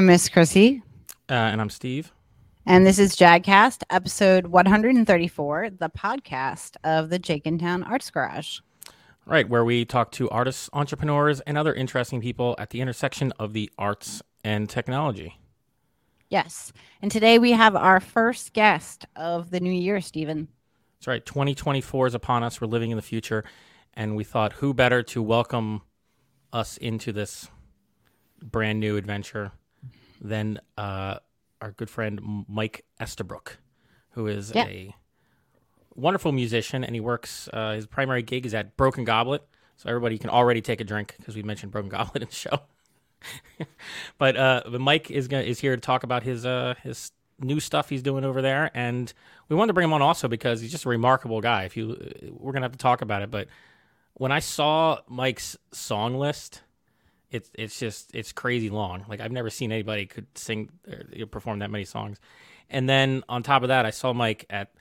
I'm Miss Chrissie. Uh, and I'm Steve. And this is JAGcast, episode 134, the podcast of the Jenkintown Arts Garage. Right, where we talk to artists, entrepreneurs, and other interesting people at the intersection of the arts and technology. Yes. And today we have our first guest of the new year, Stephen. That's right. 2024 is upon us. We're living in the future. And we thought, who better to welcome us into this brand new adventure than uh, our good friend Mike Estabrook, who is Yeah. a wonderful musician. And he works, uh, his primary gig is at Broken Goblet. So everybody can already take a drink because we mentioned Broken Goblet in the show. but uh, but Mike is gonna, is here to talk about his uh, his new stuff he's doing over there, and we wanted to bring him on also because he's just a remarkable guy. If you, we're gonna have to talk about it, but when I saw Mike's song list, it's it's just it's crazy long. Like I've never seen anybody could sing or perform that many songs. And then on top of that, I saw Mike at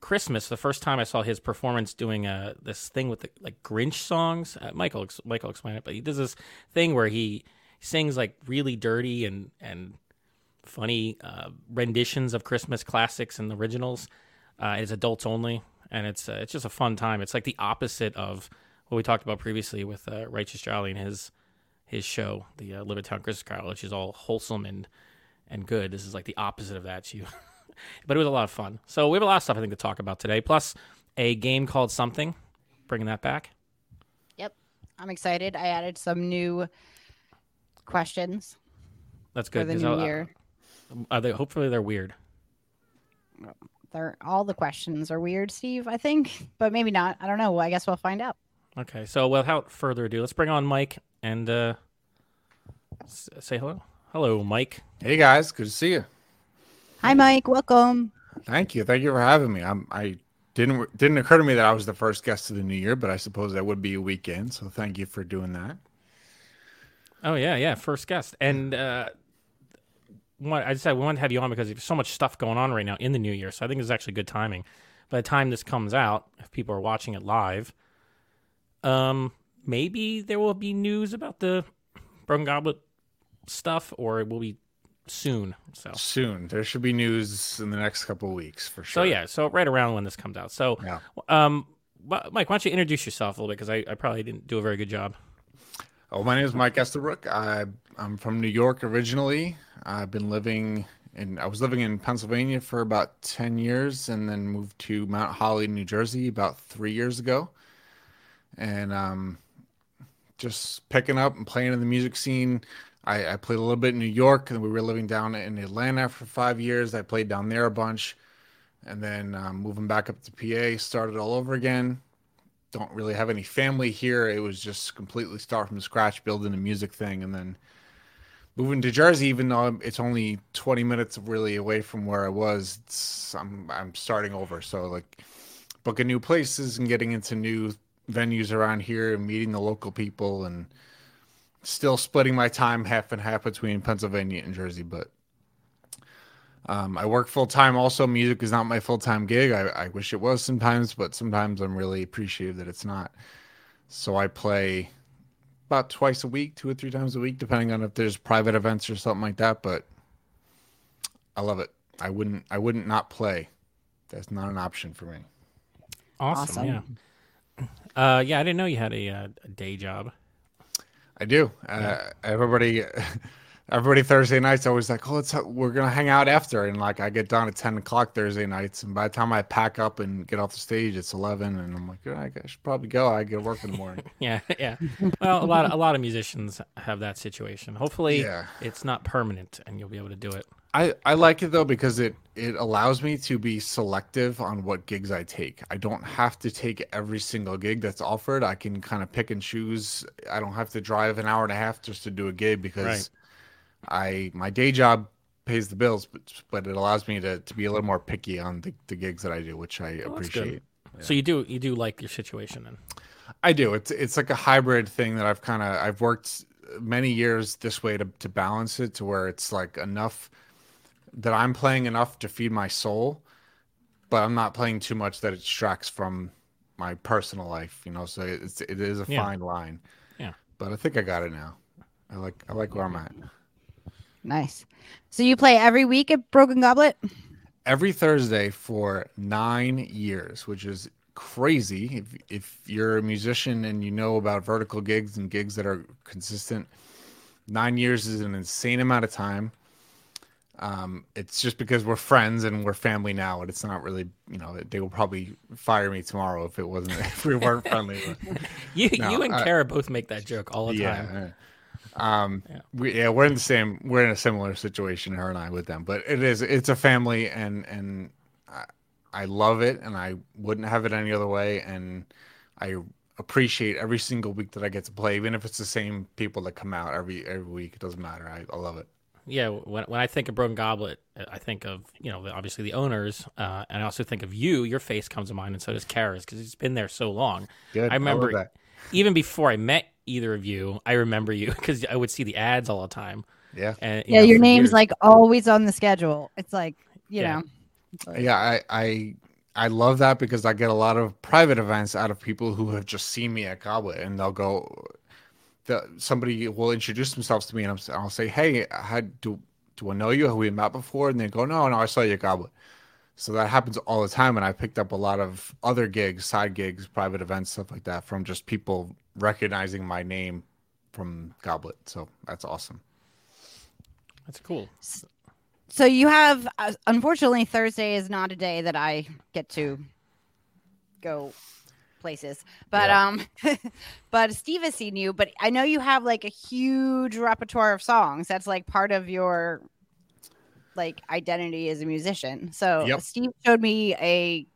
Christmas. The first time I saw his performance doing uh, this thing with the, like Grinch songs. Uh, Michael Michael explained it, but he does this thing where he sings like really dirty and and funny uh, renditions of Christmas classics and originals. Uh, it's adults only, and it's uh, it's just a fun time. It's like the opposite of what we talked about previously with uh, Righteous Jolly and his his show, the uh, Town Christmas Carol, which is all wholesome and and good. This is like the opposite of that. You, but it was a lot of fun. So we have a lot of stuff I think to talk about today. Plus a game called Something, bringing that back. Yep. I'm excited. I added some new questions That's for good. the 'cause, new uh, year. Are they? Hopefully they're weird. They're, all the questions are weird, Steve, I think, but maybe not. I don't know. I guess we'll find out. Okay. So without further ado, let's bring on Mike and uh, s- say hello. Hello, Mike. Hey guys, good to see you. Hi, Mike. Welcome. Thank you, thank you for having me. I'm I didn't didn't occur to me that I was the first guest of the new year, but I suppose that would be a weekend. So thank you for doing that. Oh yeah, yeah, first guest. And uh what I said we wanted to have you on because there's so much stuff going on right now in the new year. So I think it's actually good timing. By the time this comes out, if people are watching it live, um maybe there will be news about the Broken Goblet stuff or it will be soon. So Soon there should be news in the next couple of weeks for sure. so yeah, so right around when this comes out. So Yeah. um Mike, why don't you introduce yourself a little bit because I, I probably didn't do a very good job. Oh, my name is Mike Estabrook. I I'm from New York originally. I've been living in I was living in Pennsylvania for about ten years, and then moved to Mount Holly, New Jersey, about three years ago. And um, just picking up and playing in the music scene. I, I played a little bit in New York, and we were living down in Atlanta for five years. I played down there a bunch, and then um, moving back up to PA, started all over again don't really have any family here. It was just completely start from scratch, building a music thing, and then moving to Jersey. Even though it's only 20 minutes really away from where I was, I'm I'm starting over. So like booking new places and getting into new venues around here and meeting the local people and still splitting my time half and half between Pennsylvania and Jersey, but. Um, I work full time. Also, music is not my full time gig. I, I wish it was sometimes, but sometimes I'm really appreciative that it's not. So I play about twice a week, two or three times a week, depending on if there's private events or something like that. But I love it. I wouldn't. I wouldn't not play. That's not an option for me. Awesome. Awesome. Yeah. Uh, yeah, I didn't know you had a, uh, a day job. I do. Uh, everybody, everybody Thursday nights always like, oh, let's we're gonna hang out after, and like I get done at ten o'clock Thursday nights, and by the time I pack up and get off the stage, it's eleven, and I'm like, "Oh, I should probably go. I get to work in the morning. Yeah, yeah. Well, a lot of, a lot of musicians have that situation. Hopefully, Yeah. it's not permanent, and you'll be able to do it. I, I like it though because it it allows me to be selective on what gigs I take. I don't have to take every single gig that's offered. I can kind of pick and choose. I don't have to drive an hour and a half just to do a gig because I my day job pays the bills, but but it allows me to, to be a little more picky on the, the gigs that I do, which I oh, good. appreciate. So you do you do like your situation then? I do. It's it's like a hybrid thing that I've kind of I've worked many years this way to to balance it to where it's like enough that I'm playing enough to feed my soul, but I'm not playing too much that it distracts from my personal life. You know, so it's it is a Yeah. fine line. Yeah. But I think I got it now. I like I like where I'm at. Nice. So you play every week at Broken Goblet? Every Thursday for nine years, which is crazy. If if you're a musician and you know about vertical gigs and gigs that are consistent, nine years is an insane amount of time. Um, it's just because we're friends and we're family now, and it's not really, you know, they will probably fire me tomorrow if it wasn't if we weren't friendly. You No, you and I- Kara both make that joke all the time. yeah. Um, Yeah. we yeah, we're in the same, we're in a similar situation, her and I, with them. But it is, it's a family, and and I, I love it, and I wouldn't have it any other way, and I appreciate every single week that I get to play, even if it's the same people that come out every every week. It doesn't matter. I, I love it. Yeah, when when I think of Broken Goblet, I think of you know obviously the owners, uh, and I also think of you. Your face comes to mind, and so does Kara's because it's been there so long. Good. I remember love that. even before I met either of you, I remember you because I would see the ads all the time. Yeah. And you Yeah, know, your name's years- like always on the schedule. It's like, you Yeah. know. like- Yeah, I, I I love that because I get a lot of private events out of people who have just seen me at Goblet, and they'll go. The, somebody will introduce themselves to me, and I'm, s- I'll say, "Hey, how do do I know you? Have we met before?" And they go, "No, no, I saw your Goblet." So that happens all the time, and I picked up a lot of other gigs, side gigs, private events, stuff like that, from just people recognizing my name from Goblet. So that's awesome. That's cool. So you have, uh, unfortunately, Thursday is not a day that I get to go places. But Yeah. um, but Steve has seen you. But I know you have like a huge repertoire of songs. That's like part of your like identity as a musician. So Yep. Steve showed me a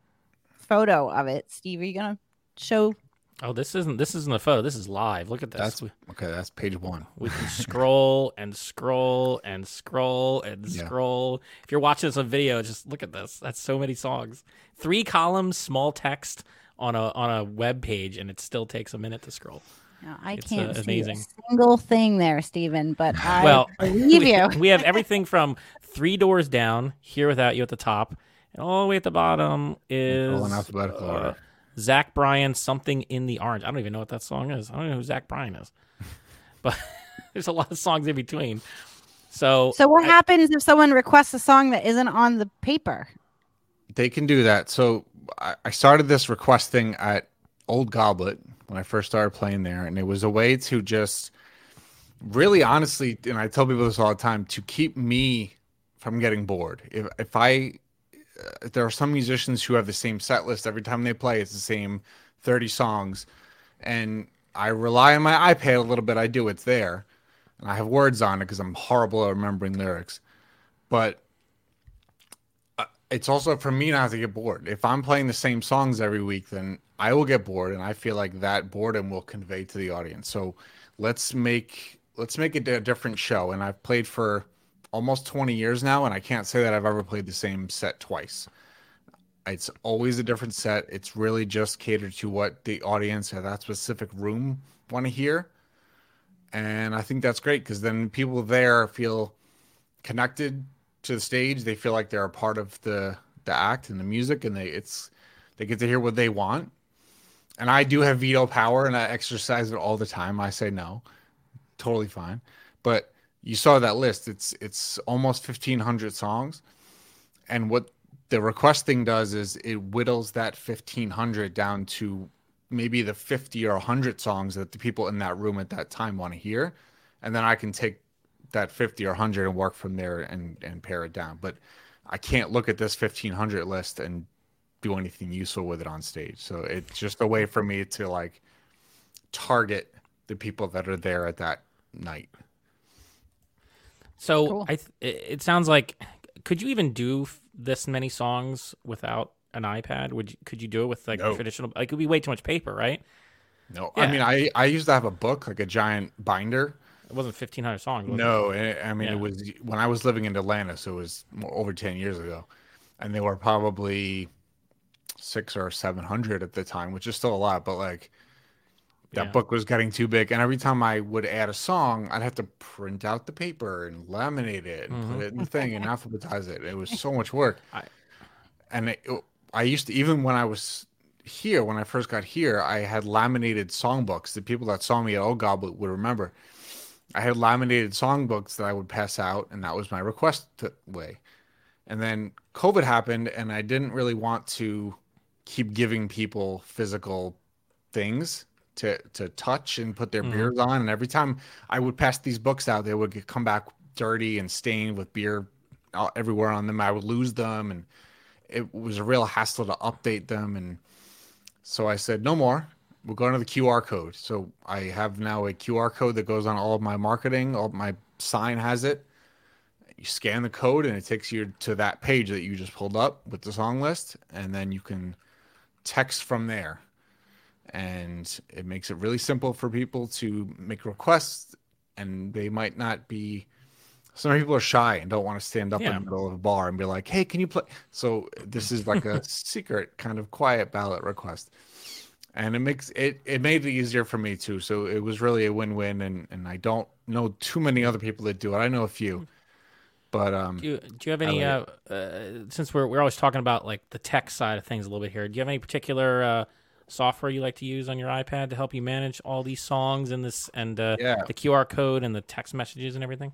photo of it. Steve, are you gonna show? Oh, this isn't this isn't a photo. This is live. Look at this. That's okay. That's page one. we can scroll and scroll and scroll and Yeah. scroll. If you're watching this on video, just look at this. That's so many songs. Three columns, small text on a on a web page, and it still takes a minute to scroll. No, I It's, can't uh, see amazing. a single thing there, Stephen. But I well, believe we, you. we have everything from three doors down, here without you at the top, and all the way at the bottom is All in alphabetical uh. Zach Bryan, something in the orange. I don't even know what that song is. I don't know who Zach Bryan is, but there's a lot of songs in between. So, So what I- happens if someone requests a song that isn't on the paper? They can do that. So I, started this request thing at Old Goblet when I first started playing there, and it was a way to just really honestly, and I tell people this all the time, to keep me from getting bored. If if I uh, there are some musicians who have the same set list every time they play, it's the same 30 songs, and I rely on my iPad a little bit. I do, it's there, and I have words on it because I'm horrible at remembering lyrics, but it's also for me not to get bored. If I'm playing the same songs every week, then I will get bored, and I feel like that boredom will convey to the audience. So let's make let's make it a different show. And I've played for almost 20 years now, and I can't say that I've ever played the same set twice. It's always a different set. It's really just catered to what the audience at that specific room want to hear. And I think that's great because then people there feel connected to the stage. They feel like they're a part of the the act and the music, and they it's they get to hear what they want. And I do have veto power, and I exercise it all the time. I say no, totally fine. But you saw that list; it's it's almost fifteen hundred songs, and what the request thing does is it whittles that fifteen hundred down to maybe the 50 or 100 songs that the people in that room at that time want to hear and then i can take that 50 or 100 and work from there and and pare it down but i can't look at this 1500 list and do anything useful with it on stage so it's just a way for me to like target the people that are there at that night so Cool. I th- it it sounds like could you even do f- this many songs without an iPad? Would you, could you do it with like No. traditional? Like it would be way too much paper, right? no Yeah. i mean i i used to have a book like a giant binder It wasn't fifteen hundred songs. was it? No, eh, I mean Yeah. it was when I was living in Atlanta, so it was over ten years ago, and they were probably six or seven hundred at the time, which is still a lot. But like that Yeah. book was getting too big, and every time I would add a song, I'd have to print out the paper and laminate it and put mm-hmm. it in the thing and alphabetize it. It was so much work, I- and it, I used to even when I was here when I first got here, I had laminated songbooks. The people that saw me at Old Goblet would remember I had laminated songbooks that I would pass out, and that was my request to, way. And then COVID happened, and I didn't really want to keep giving people physical things to to touch and put their Mhm. beers on. And every time I would pass these books out, they would come back dirty and stained with beer all- everywhere on them. I would lose them, and it was a real hassle to update them. And so I said, no more. We're going to the QR code. So I have now a QR code that goes on all of my marketing. All my sign has it. You scan the code, and it takes you to that page that you just pulled up with the song list, and then you can text from there and it makes it really simple for people to make requests and they might not be some people are shy and don't want to stand up Yeah. in the middle of a bar and be like hey can you play so this is like a secret kind of quiet ballot request and it makes it it made it easier for me too so it was really a win-win and and i don't know too many other people that do it i know a few but um Do you, do you have any? Uh, uh, since we're we're always talking about like the tech side of things a little bit here. Do you have any particular uh, software you like to use on your iPad to help you manage all these songs and this and uh, Yeah. the QR code and the text messages and everything?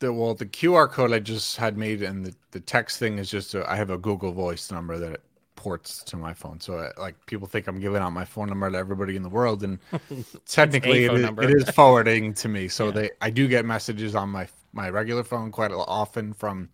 the well the QR code I just had made and the, the text thing is just a, I have a Google Voice number that ports to my phone. So uh, like people think I'm giving out my phone number to everybody in the world, and technically it is, it is forwarding to me. So Yeah. they I do get messages on my my regular phone quite often from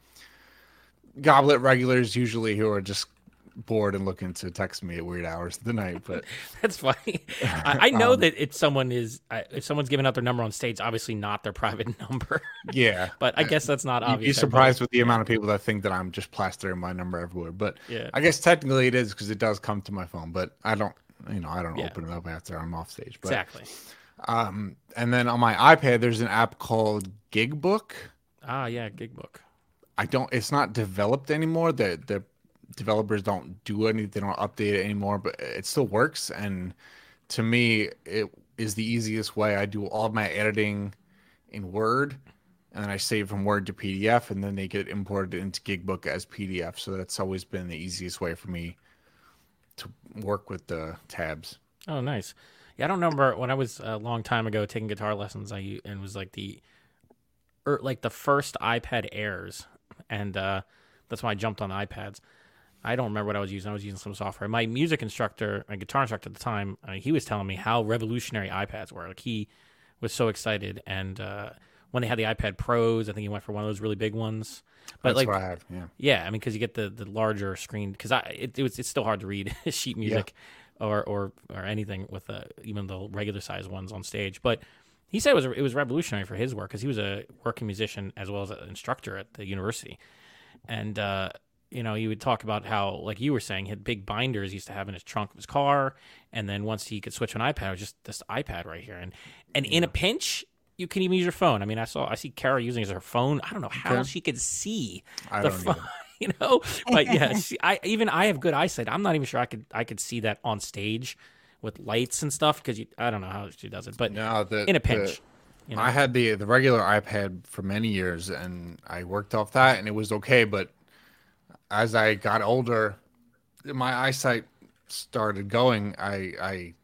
Goblet regulars usually who are just bored and looking to text me at weird hours of the night. But That's funny. I, I know Um, that if someone is if someone's giving out their number on stage, obviously not their private number. yeah. but I guess that's not obvious. You'd be surprised with the amount of people that think that I'm just plastering my number everywhere. But Yeah. I guess technically it is because it does come to my phone, but I don't, you know, I don't Yeah. open it up after I'm off stage. But, Exactly. Um, and then on my iPad, there's an app called Gigbook. Ah, yeah, Gigbook. I don't. It's not developed anymore. The the developers don't do any. They don't update it anymore. But it still works. And to me, it is the easiest way. I do all my editing in Word, and then I save from Word to PDF, and then they get imported into Gigbook as PDF. So that's always been the easiest way for me to work with the tabs. Oh, nice. Yeah, I don't remember when I was a long time ago taking guitar lessons. I and was like the, or like the first iPad Airs, and uh, that's when I jumped on iPads. I don't remember what I was using. I was using some software. My music instructor, my guitar instructor at the time, uh, he was telling me how revolutionary iPads were. Like he was so excited, and uh, when they had the iPad Pros, I think he went for one of those really big ones. But That's like, what I have. Yeah. yeah, I mean, because you get the the larger screen. Because I it, it was it's still hard to read sheet music or or or anything with uh, even the regular size ones on stage. But he said it was it was revolutionary for his work because he was a working musician as well as an instructor at the university, and uh, you know he would talk about how like you were saying he had big binders he used to have in his trunk of his car, and then once he could switch to an iPad, it was just this iPad right here, and and in a pinch. You can even use your phone. I mean, I saw I see Kara using her phone. I don't know how Okay. she could see I the don't phone, either. you know. But yeah, she, I even I have good eyesight. I'm not even sure I could I could see that on stage with lights and stuff because I don't know how she does it, but No, the, in a the- pinch. you know? I had the the regular iPad for many years, and I worked off that, and it was okay. But as I got older, my eyesight started going. I I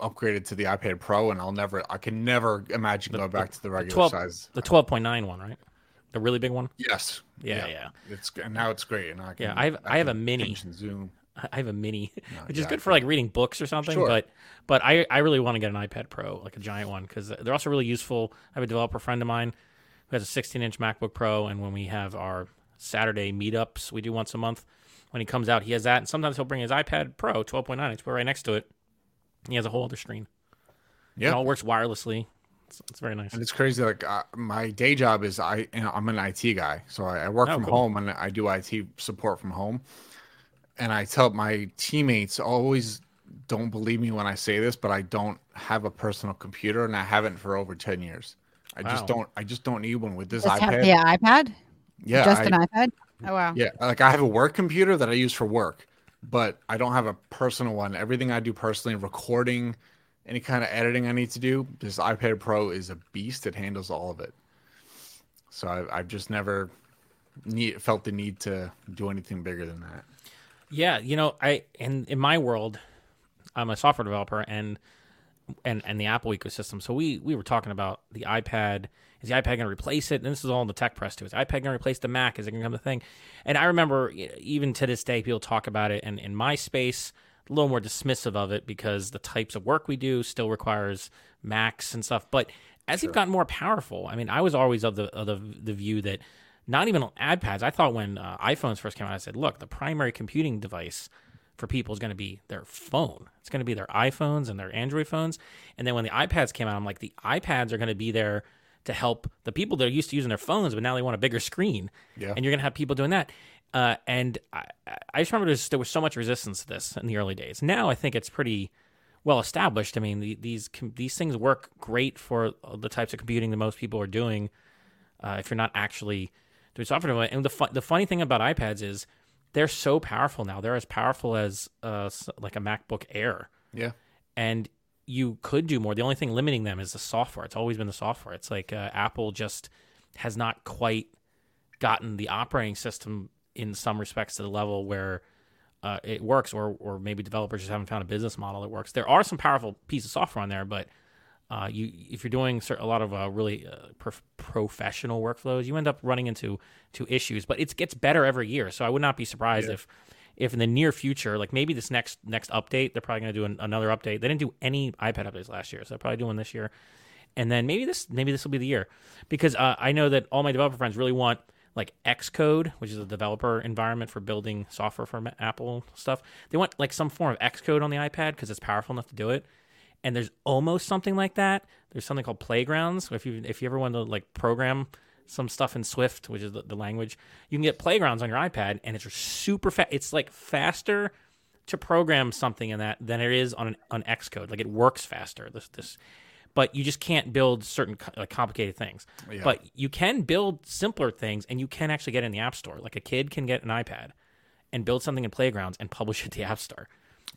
upgraded to the iPad Pro, and I'll never, I can never imagine going back to the regular 12 size. the 12.9 one, right? The really big one. Yes. Yeah, yeah. It's and now it's great, and I can, Yeah, I have- I have a mini. zoom. I have a mini, which is good for like reading books or something. Sure. But but I I really want to get an iPad Pro, like a giant one, because they're also really useful. I have a developer friend of mine who has a 16 inch MacBook Pro, and when we have our Saturday meetups, we do once a month. When he comes out, he has that, and sometimes he'll bring his iPad Pro 12.9 inch, put it right next to it. He has a whole other screen. Yeah. It all works wirelessly. It's, it's very nice. And it's crazy. Like uh, my day job is I, you know, I'm an IT guy, so I, I work Oh, from cool. home and I do IT support from home. And I tell my teammates always don't believe me when I say this, but I don't have a personal computer, and I haven't for over ten years. I Wow. just don't. I just don't need one with this Just have iPad. the iPad? Yeah, Just I- an iPad? Oh wow. yeah. Like I have a work computer that I use for work, but I don't have a personal one. Everything I do personally, recording, any kind of editing I need to do, this iPad Pro is a beast. It handles all of it. So I, I've just never need, felt the need to do anything bigger than that. Yeah, you know, I in in my world, I'm a software developer, and and and the Apple ecosystem. So we we were talking about the iPad. Is the iPad going to replace it? And this is all in the tech press too. Is the iPad going to replace the Mac? Is it going to become the thing? And I remember even to this day, people talk about it. And in my space, a little more dismissive of it because the types of work we do still requires Macs and stuff. But as sure. they've gotten more powerful, I mean, I was always of the of the, the view that not even on iPads. I thought when uh, iPhones first came out, I said, look, the primary computing device for people is going to be their phone. It's going to be their iPhones and their Android phones. And then when the iPads came out, I'm like, the iPads are going to be there to help the people that are used to using their phones, but now they want a bigger screen. Yeah. And you're going to have people doing that. Uh, and I, I just remember there was so much resistance to this in the early days. Now I think it's pretty well established. I mean, the, these these things work great for the types of computing that most people are doing. Uh, if you're not actually doing software, development, and the fu- the funny thing about iPads is they're so powerful now. They're as powerful as uh, like a MacBook Air. Yeah. And you could do more. The only thing limiting them is the software. It's always been the software. It's like uh, Apple just has not quite gotten the operating system in some respects to the level where uh, it works, or or maybe developers just haven't found a business model that works. There are some powerful pieces of software on there, but uh, you if you're doing a lot of uh, really uh, prof- professional workflows, you end up running into to issues. But it gets better every year, so I would not be surprised yeah. if if in the near future, like maybe this next next update, they're probably going to do an, another update. They didn't do any iPad updates last year, so they're probably doing this year. And then maybe this maybe this will be the year because uh, I know that all my developer friends really want like Xcode, which is a developer environment for building software for Apple stuff. They want like some form of Xcode on the iPad because it's powerful enough to do it and there's almost something like that. There's something called Playgrounds. If you if you ever want to like program some stuff in Swift, which is the, the language, you can get Playgrounds on your iPad, and it's super fast. It's like faster to program something in that than it is on an on Xcode. Like it works faster. This this, but you just can't build certain like complicated things. Yeah. But you can build simpler things, and you can actually get in the App Store. Like a kid can get an iPad and build something in Playgrounds and publish it to the App Store.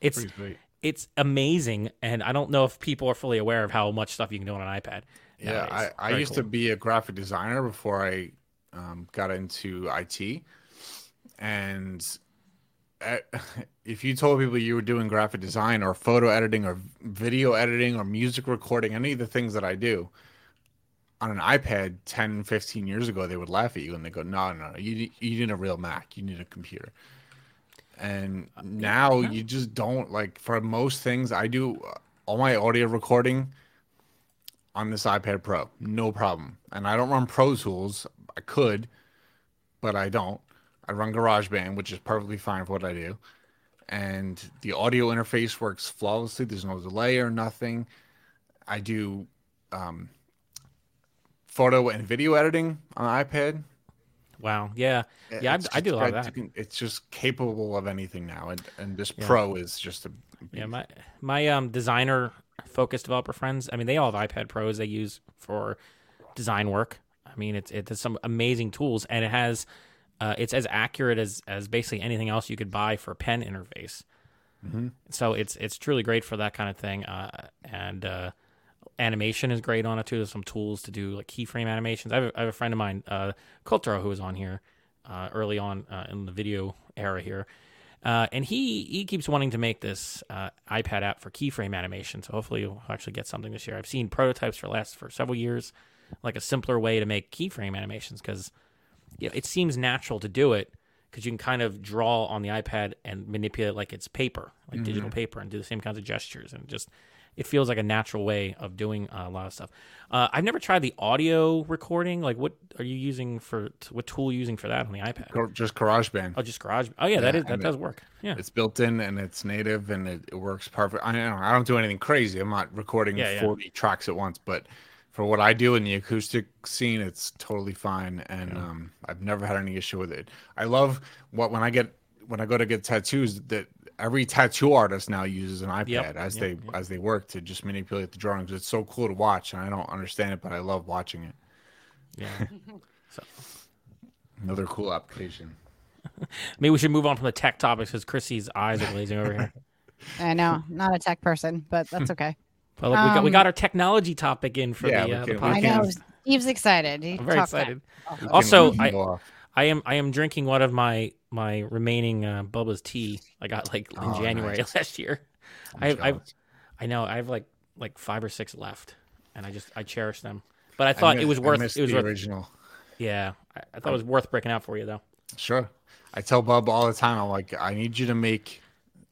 It's it's amazing, and I don't know if people are fully aware of how much stuff you can do on an iPad. Yeah, I, I used cool. to be a graphic designer before I um, got into IT, and at, if you told people you were doing graphic design or photo editing or video editing or music recording, any of the things that I do on an iPad 10, 15 years ago, they would laugh at you and they go, no, no, no, you, you need a real Mac. You need a computer and now yeah. you just don't like for most things i do all my audio recording on this ipad pro no problem and i don't run pro tools i could but i don't i run garageband which is perfectly fine for what i do and the audio interface works flawlessly there's no delay or nothing i do um, photo and video editing on ipad Wow. Yeah. Yeah. I, I, do a lot of that. it's just capable of anything now, and and this yeah. Pro is just a. Yeah. My my um designer focused developer friends. I mean, they all have iPad Pros they use for design work. I mean, it's it's some amazing tools, and it has. Uh, it's as accurate as as basically anything else you could buy for a pen interface. Mm-hmm. So it's it's truly great for that kind of thing. Uh, and uh, animation is great on it too. There's some tools to do like keyframe animations. I have a, I have a friend of mine, uh, Kulturo, who was on here uh, early on uh, in the video era here. Uh, and he he keeps wanting to make this uh, iPad app for keyframe animation. So hopefully we'll actually get something this year. I've seen prototypes for last for several years, like a simpler way to make keyframe animations because you know, it seems natural to do it because you can kind of draw on the iPad and manipulate like it's paper, like mm-hmm. digital paper, and do the same kinds of gestures and just it feels like a natural way of doing uh, a lot of stuff. Uh, I've never tried the audio recording. Like, what are you using for? What tool are you using for that on the iPad? Just GarageBand. Oh, just Garage. Oh, yeah, yeah that is that does it, work. Yeah, it's built in and it's native and it, it works perfect. I don't, I don't do anything crazy. I'm not recording yeah, 40 yeah. tracks at once, but for what I do in the acoustic scene, it's totally fine, and um, I've never had any issue with it. I love what when I get when I go to get tattoos that every tattoo artist now uses an iPad yep, as yep, they yep. as they work to just manipulate the drawings. It's so cool to watch, and I don't understand it, but I love watching it. Yeah. so another cool application. Maybe we should move on from the tech topics because Chrissie's eyes are glazing over here. I know, not a tech person, but that's okay. Well, um, we got we got um, our technology topic in for yeah, the, uh, the podcast. I know. Steve's excited. He I'm very excited. Also, I, I am I am drinking one of my my remaining uh, Bubba's tea I got like in oh, January nice. last year. I I I know I've like like five or six left, and I just I cherish them. But I thought miss- it was worth it was the worth original. yeah. I, I thought it was worth breaking out for you though. Sure. I tell Bub all the time, I'm like, I need you to make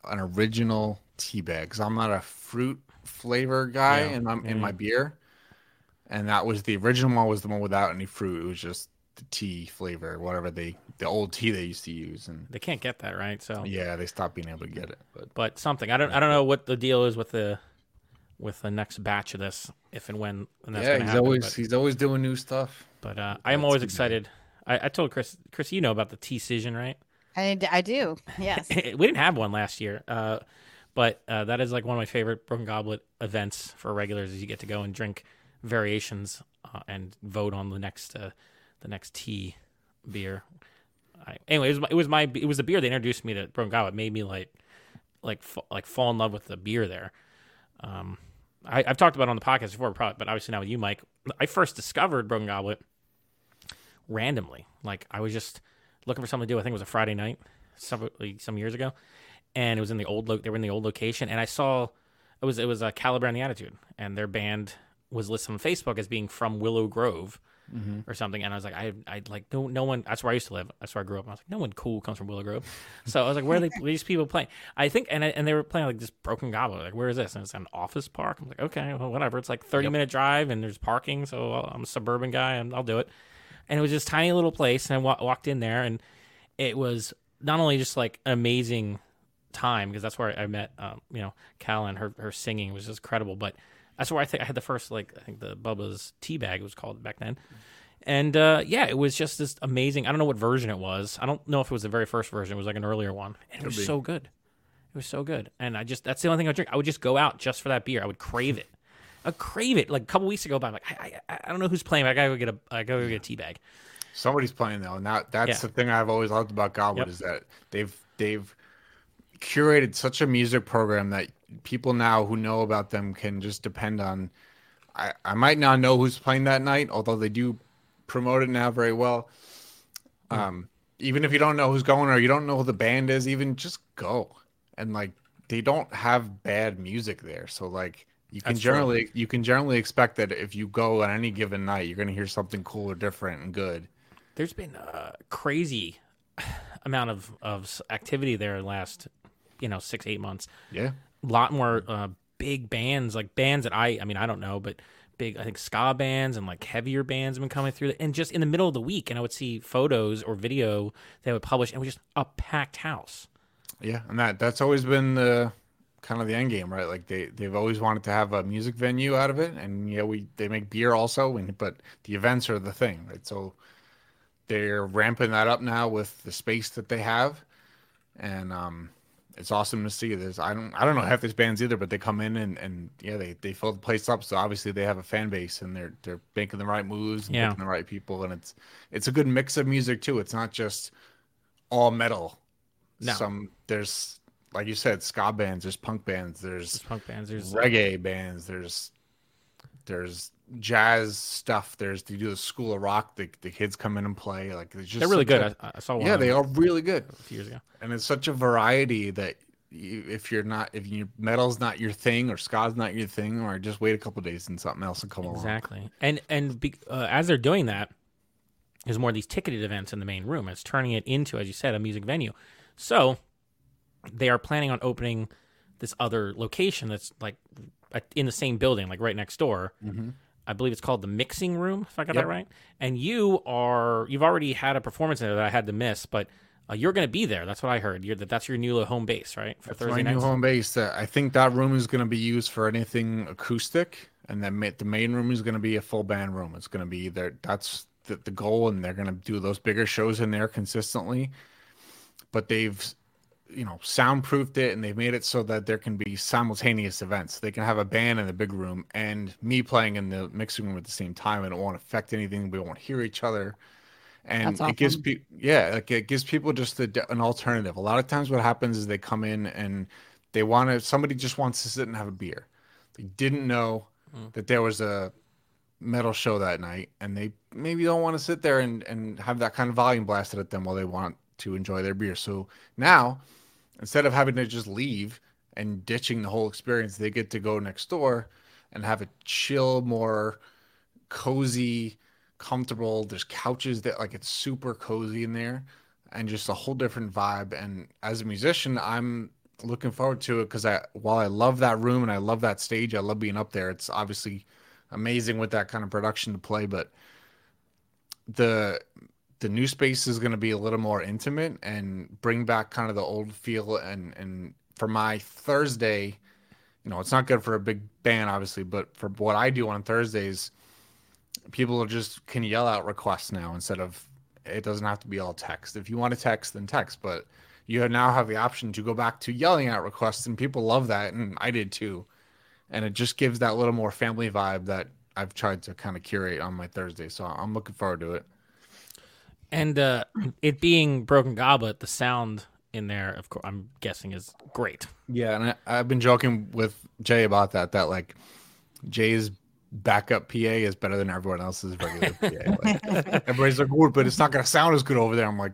an original tea bag because I'm not a fruit flavor guy Yeah, and I'm in my beer. And that was the original one was the one without any fruit. It was just the tea flavor, whatever they the old tea they used to use. And They can't get that right, so yeah, they stopped being able to get it. But but something I don't I don't know what the deal is with the with the next batch of this, if and when, and that's yeah, he's happen, always but- he's always doing new stuff. But uh, I am always excited. I, I told Chris, Chris, you know about the T Cision, right? I, I do. Yes. we didn't have one last year, uh, but uh, that is like one of my favorite Broken Goblet events for regulars. Is you get to go and drink variations uh, and vote on the next uh, the next tea beer. I, anyway, it was, my, it was my it was the beer they introduced me to Broken Goblet. Made me like like like fall in love with the beer there. Um, I, I've talked about it on the podcast before, probably, but obviously now with you, Mike. I first discovered Broken Goblet randomly. Like I was just looking for something to do. I think it was a Friday night, some some years ago, and it was in the old. Lo- they were in the old location, and I saw it was it was a Caliber and the Attitude, and their band was listed on Facebook as being from Willow Grove. Or something, and I was like, I, I like no, no one. That's where I used to live. That's where I grew up. And I was like, no one cool comes from Willow Grove. So I was like, where are they, these people playing? I think, and I, and they were playing like this Broken Goblet. Like, where is this? And it's an office park. I'm like, okay, well, whatever. It's like 30 minute drive, and there's parking. So I'm a suburban guy, and I'll do it and it was this tiny little place and i wa- walked in there and it was not only just like an amazing time because that's where i met um, you know cal and her, her singing was just incredible but that's where i think i had the first like i think the bubba's tea bag was called back then and uh, yeah it was just this amazing i don't know what version it was i don't know if it was the very first version it was like an earlier one and it was be. so good it was so good and i just that's the only thing i would drink i would just go out just for that beer i would crave it I crave it. Like a couple weeks ago, but I'm like, I, I, I don't know who's playing. But I gotta go get a, I gotta go get a tea bag. Somebody's playing though, and that that's Yeah. the thing I've always loved about Goblet Yep. is that they've they've curated such a music program that people now who know about them can just depend on. I I might not know who's playing that night, although they do promote it now very well. Um, even if you don't know who's going or you don't know who the band is, even just go and like they don't have bad music there, so like. You can That's true. generally you can generally expect that if you go on any given night, you're going to hear something cool or different and good. There's been a crazy amount of of activity there the last, you know, six eight months. Yeah. Lot more uh, big bands, like bands that I, I mean, I don't know, but big, I think ska bands and like heavier bands have been coming through. And just in the middle of the week, and I would see photos or video they would publish, and it was just a packed house. Yeah, and that that's always been the kind of the end game, right? Like they they've always wanted to have a music venue out of it, and yeah, we they make beer also, and but the events are the thing, right? So they're ramping that up now with the space that they have, and um, it's awesome to see this. I don't I don't know half these bands either, but they come in and and yeah, they they fill the place up. So obviously they have a fan base, and they're they're making the right moves and Yeah. picking the right people, and it's it's a good mix of music too. It's not just all metal. No. Some there's like you said, ska bands, there's punk bands, There's there's punk bands. There's reggae bands, there's there's jazz stuff. There's they do the school of rock. The, the kids come in and play. Like it's just they're really good. a- I, I saw one. yeah, they are really good, a few years ago. and it's such a variety that you, if you're not if your metal's not your thing or ska's not your thing, or just wait a couple days and something else will come along. Exactly. And and be, uh, as they're doing that, there's more of these ticketed events in the main room. It's turning it into, as you said, a music venue. So they are planning on opening this other location that's like in the same building, like right next door. I believe it's called the mixing room, if I got Yep. that right. And you are you've already had a performance in there that I had to miss, but uh, you're going to be there. That's what I heard. You're that that's your new home base, right? For That's Thursday my new home base. Uh, I think that room is going to be used for anything acoustic, and then ma- the main room is going to be a full band room. It's going to be there. That's the, the goal, and they're going to do those bigger shows in there consistently. But they've, you know, soundproofed it, and they've made it so that there can be simultaneous events. They can have a band in the big room and me playing in the mixing room at the same time, and it won't affect anything. We won't hear each other. And That's it gives people yeah like it gives people just a, an alternative. A lot of times what happens is they come in and they want to somebody just wants to sit and have a beer. They didn't know mm. that there was a metal show that night and they maybe don't want to sit there and, and have that kind of volume blasted at them while they want to enjoy their beer. So now instead of having to just leave and ditching the whole experience they get to go next door and have a chill, more cozy, comfortable. There's couches that like it's super cozy in there and just a whole different vibe. And as a musician, I'm looking forward to it because I while I love that room and I love that stage, I love being up there. It's obviously amazing with that kind of production to play, but the the new space is going to be a little more intimate and bring back kind of the old feel and and for my Thursday, you know, it's not good for a big band obviously, but for what I do on Thursdays, people just can yell out requests now instead of it doesn't have to be all text. If you want to text, then text, but you now have the option to go back to yelling out requests and people love that and I did too. And it just gives that little more family vibe that I've tried to kind of curate on my Thursday. So I'm looking forward to it. And uh, it being Broken Goblet, the sound in there, of course, I'm guessing is great. Yeah, and I, have been joking with Jay about that. That like Jay's backup PA is better than everyone else's regular PA. Like, everybody's like, "Good," but it's not gonna sound as good over there. I'm like,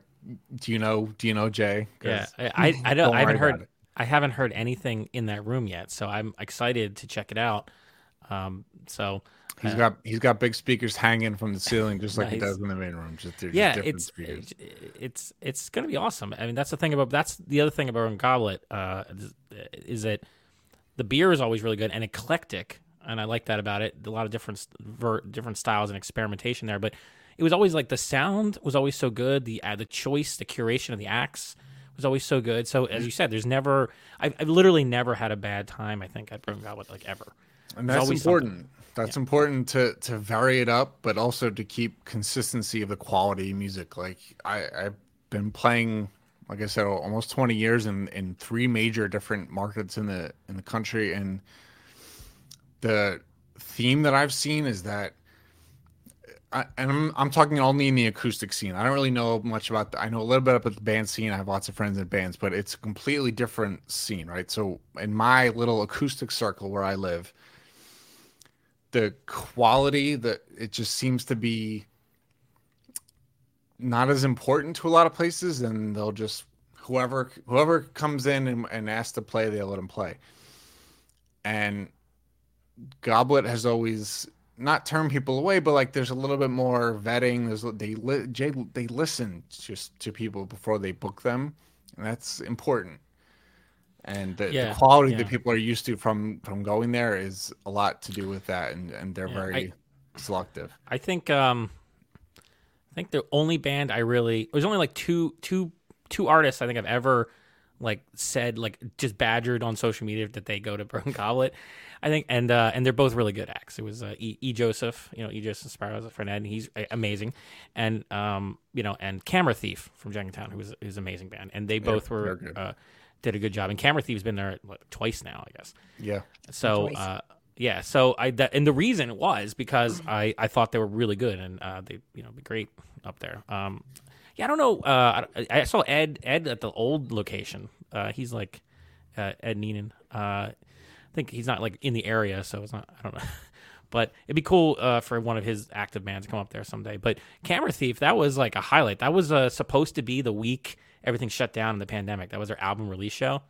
"Do you know? Do you know Jay?" Yeah, I, I, don't I haven't heard. I haven't heard anything in that room yet, so I'm excited to check it out. Um, so He's got he's got big speakers hanging from the ceiling, just like nice. he does in the main room. Just yeah, it's speakers. it's it's gonna be awesome. I mean, that's the thing about that's the other thing about Goblet uh, is that the beer is always really good and eclectic, and I like that about it. A lot of different ver- different styles and experimentation there, but it was always like the sound was always so good. The uh, the choice, the curation of the acts was always so good. So as you said, there's never I've, I've literally never had a bad time. I think at Goblet like ever. And that's important. Something. That's yeah. important to to vary it up, but also to keep consistency of the quality music. Like I, I've been playing, like I said, almost twenty years in in three major different markets in the in the country, and the theme that I've seen is that. I, and I'm, I'm talking only in the acoustic scene. I don't really know much about. The, I know a little bit about the band scene. I have lots of friends in bands, but it's a completely different scene, right? So in my little acoustic circle where I live, the quality that it just seems to be not as important to a lot of places and they'll just whoever whoever comes in and, and asks to play they'll let them play. And goblet has always not turned people away but like there's a little bit more vetting. There's they Jay, they listen just to people before they book them and that's important and the, yeah, the quality yeah. that people are used to from from going there is a lot to do with that and and they're yeah, very I, selective i think um i think the only band i really was only like two two two artists i think i've ever like said like just badgered on social media that they go to Broken Goblet. I think and uh and they're both really good acts. It was uh, e, e. Joseph, you know, E Joseph Sparrow's a friend and he's amazing. And um you know, and Camera Thief from Jenkintown who was who's an amazing band. And they both were uh did a good job. And Camera Thief's been there what, twice now, I guess. Yeah. So, uh, yeah. So I that, and the reason was because I I thought they were really good and uh, they you know be great up there. Um, yeah, I don't know. Uh, I, I saw Ed Ed at the old location. Uh, he's like uh, Ed Neenan. Uh, I think he's not like in the area, so it's not. I don't know. But it'd be cool uh, for one of his active bands to come up there someday. But Camera Thief, that was like a highlight. That was uh, supposed to be the week everything shut down in the pandemic. That was their album release show,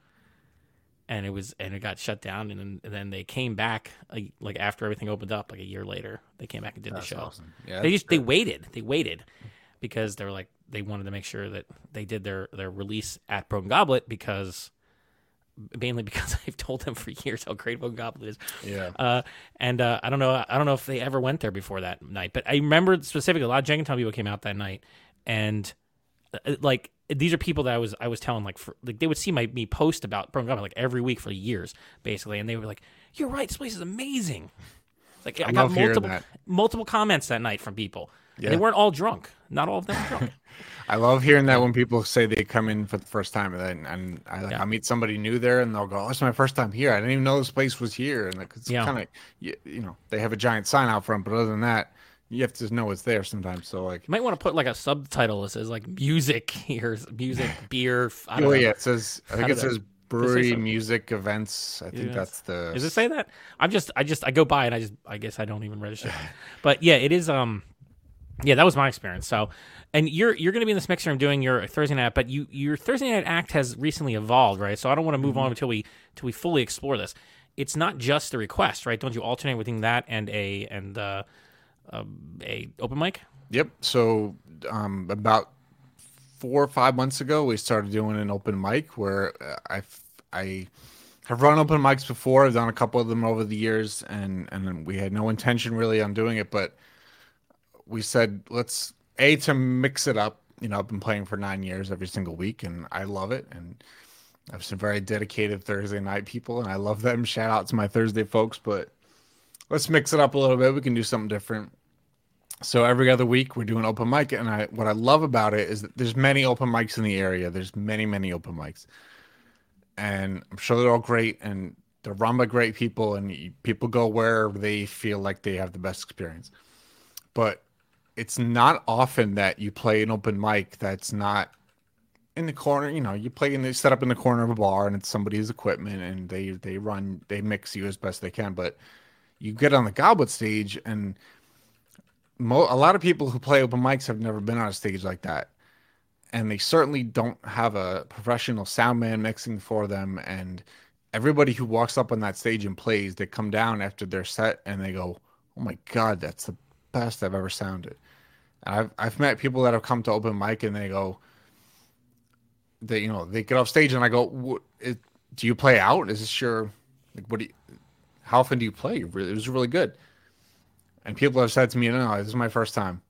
and it was and it got shut down, and then, and then they came back like, like, after everything opened up, like a year later. They came back and did that's the show. Awesome. Yeah, they just great. they waited. They waited because they were like they wanted to make sure that they did their their release at Broken Goblet because mainly because I've told them for years how great Broken Goblet is. Yeah. Uh, and uh, I don't know. I don't know if they ever went there before that night, but I remember specifically a lot of Jenkintown people came out that night, and uh, like these are people that I was I was telling like for, like they would see my me post about Broken Goblet like every week for years basically, and they were like, "You're right, this place is amazing." Like I, I got multiple multiple comments that night from people. Yeah. they weren't all drunk. Not all of them were drunk. I love hearing that when people say they come in for the first time, and then and I like yeah. I meet somebody new there, and they'll go, "Oh, it's my first time here. I didn't even know this place was here." And it's yeah. kind of you, you know they have a giant sign out front, but other than that, you have to know it's there sometimes. So like, you might want to put like a subtitle that says like music here, music, beer. I don't oh know. yeah, it says. I think it says brewery music events. I think yes. that's the. Does it say that? I'm just, I just, I go by and I just, I guess I don't even register. but yeah, it is. Um, yeah, that was my experience. So, and you're you're going to be in this mixer room doing your Thursday night, but you your Thursday night act has recently evolved, right? So I don't want to move mm-hmm. on until we until we fully explore this. it's not just the request, right? Don't you alternate between that and a and uh, um, a open mic? Yep. So um, about four or five months ago, we started doing an open mic where uh, I I have run open mics before. I've done a couple of them over the years, and and we had no intention really on doing it, but we said let's a to mix it up. You know, I've been playing for nine years every single week, and I love it. And I have some very dedicated Thursday night people, and I love them. Shout out to my Thursday folks, but let's mix it up a little bit. We can do something different. So every other week we're doing open mic, and I what I love about it is that there's many open mics in the area. There's many many open mics, and I'm sure they're all great, and they're run by great people, and people go where they feel like they have the best experience. But it's not often that you play an open mic that's not in the corner. You know, you play in the set up in the corner of a bar, and it's somebody's equipment, and they they run they mix you as best they can. But you get on the goblet stage, and mo- a lot of people who play open mics have never been on a stage like that, and they certainly don't have a professional sound man mixing for them. And everybody who walks up on that stage and plays, they come down after their set and they go, "Oh my god, that's the best I've ever sounded." And I've I've met people that have come to open mic and they go, they you know they get off stage and I go, what, it, "Do you play out? Is this your like what do you?" How often do you play? It was really good. And people have said to me, "No, this is my first time."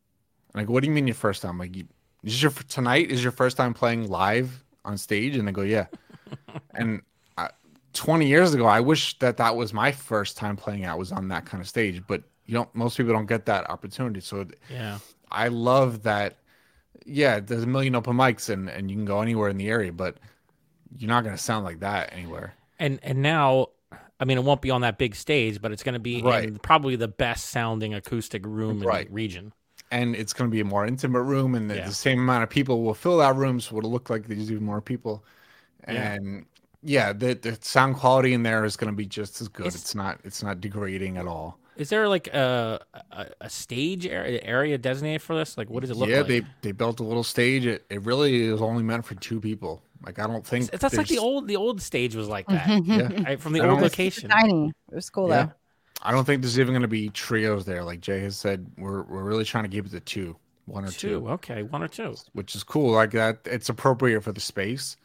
And I go, "What do you mean your first time? Like, you, is your tonight is your first time playing live on stage?" And they go, "Yeah." and I, 20 years ago, I wish that that was my first time playing out was on that kind of stage. But you don't. Most people don't get that opportunity. So yeah, I love that. Yeah, there's a million open mics, and and you can go anywhere in the area, but you're not going to sound like that anywhere. And and now I mean, it won't be on that big stage, but it's going to be right. in probably the best sounding acoustic room in right. the region. And it's going to be a more intimate room, and the, yeah. the same amount of people will fill that room, so it'll look like there's even more people. And yeah, yeah the, the sound quality in there is going to be just as good. It's, it's not it's not degrading at all. Is there like a a, a stage area, area, designated for this? Like, what does it look yeah, like? Yeah, they they built a little stage. It it really is only meant for two people. Like I don't think that's like the old the old stage was like that. yeah. from the old location. Tiny. It was cool yeah. though. I don't think there's even going to be trios there. Like Jay has said, we're we're really trying to keep it to two, one or two. two. Okay, one or two, which is cool. Like that, it's appropriate for the space.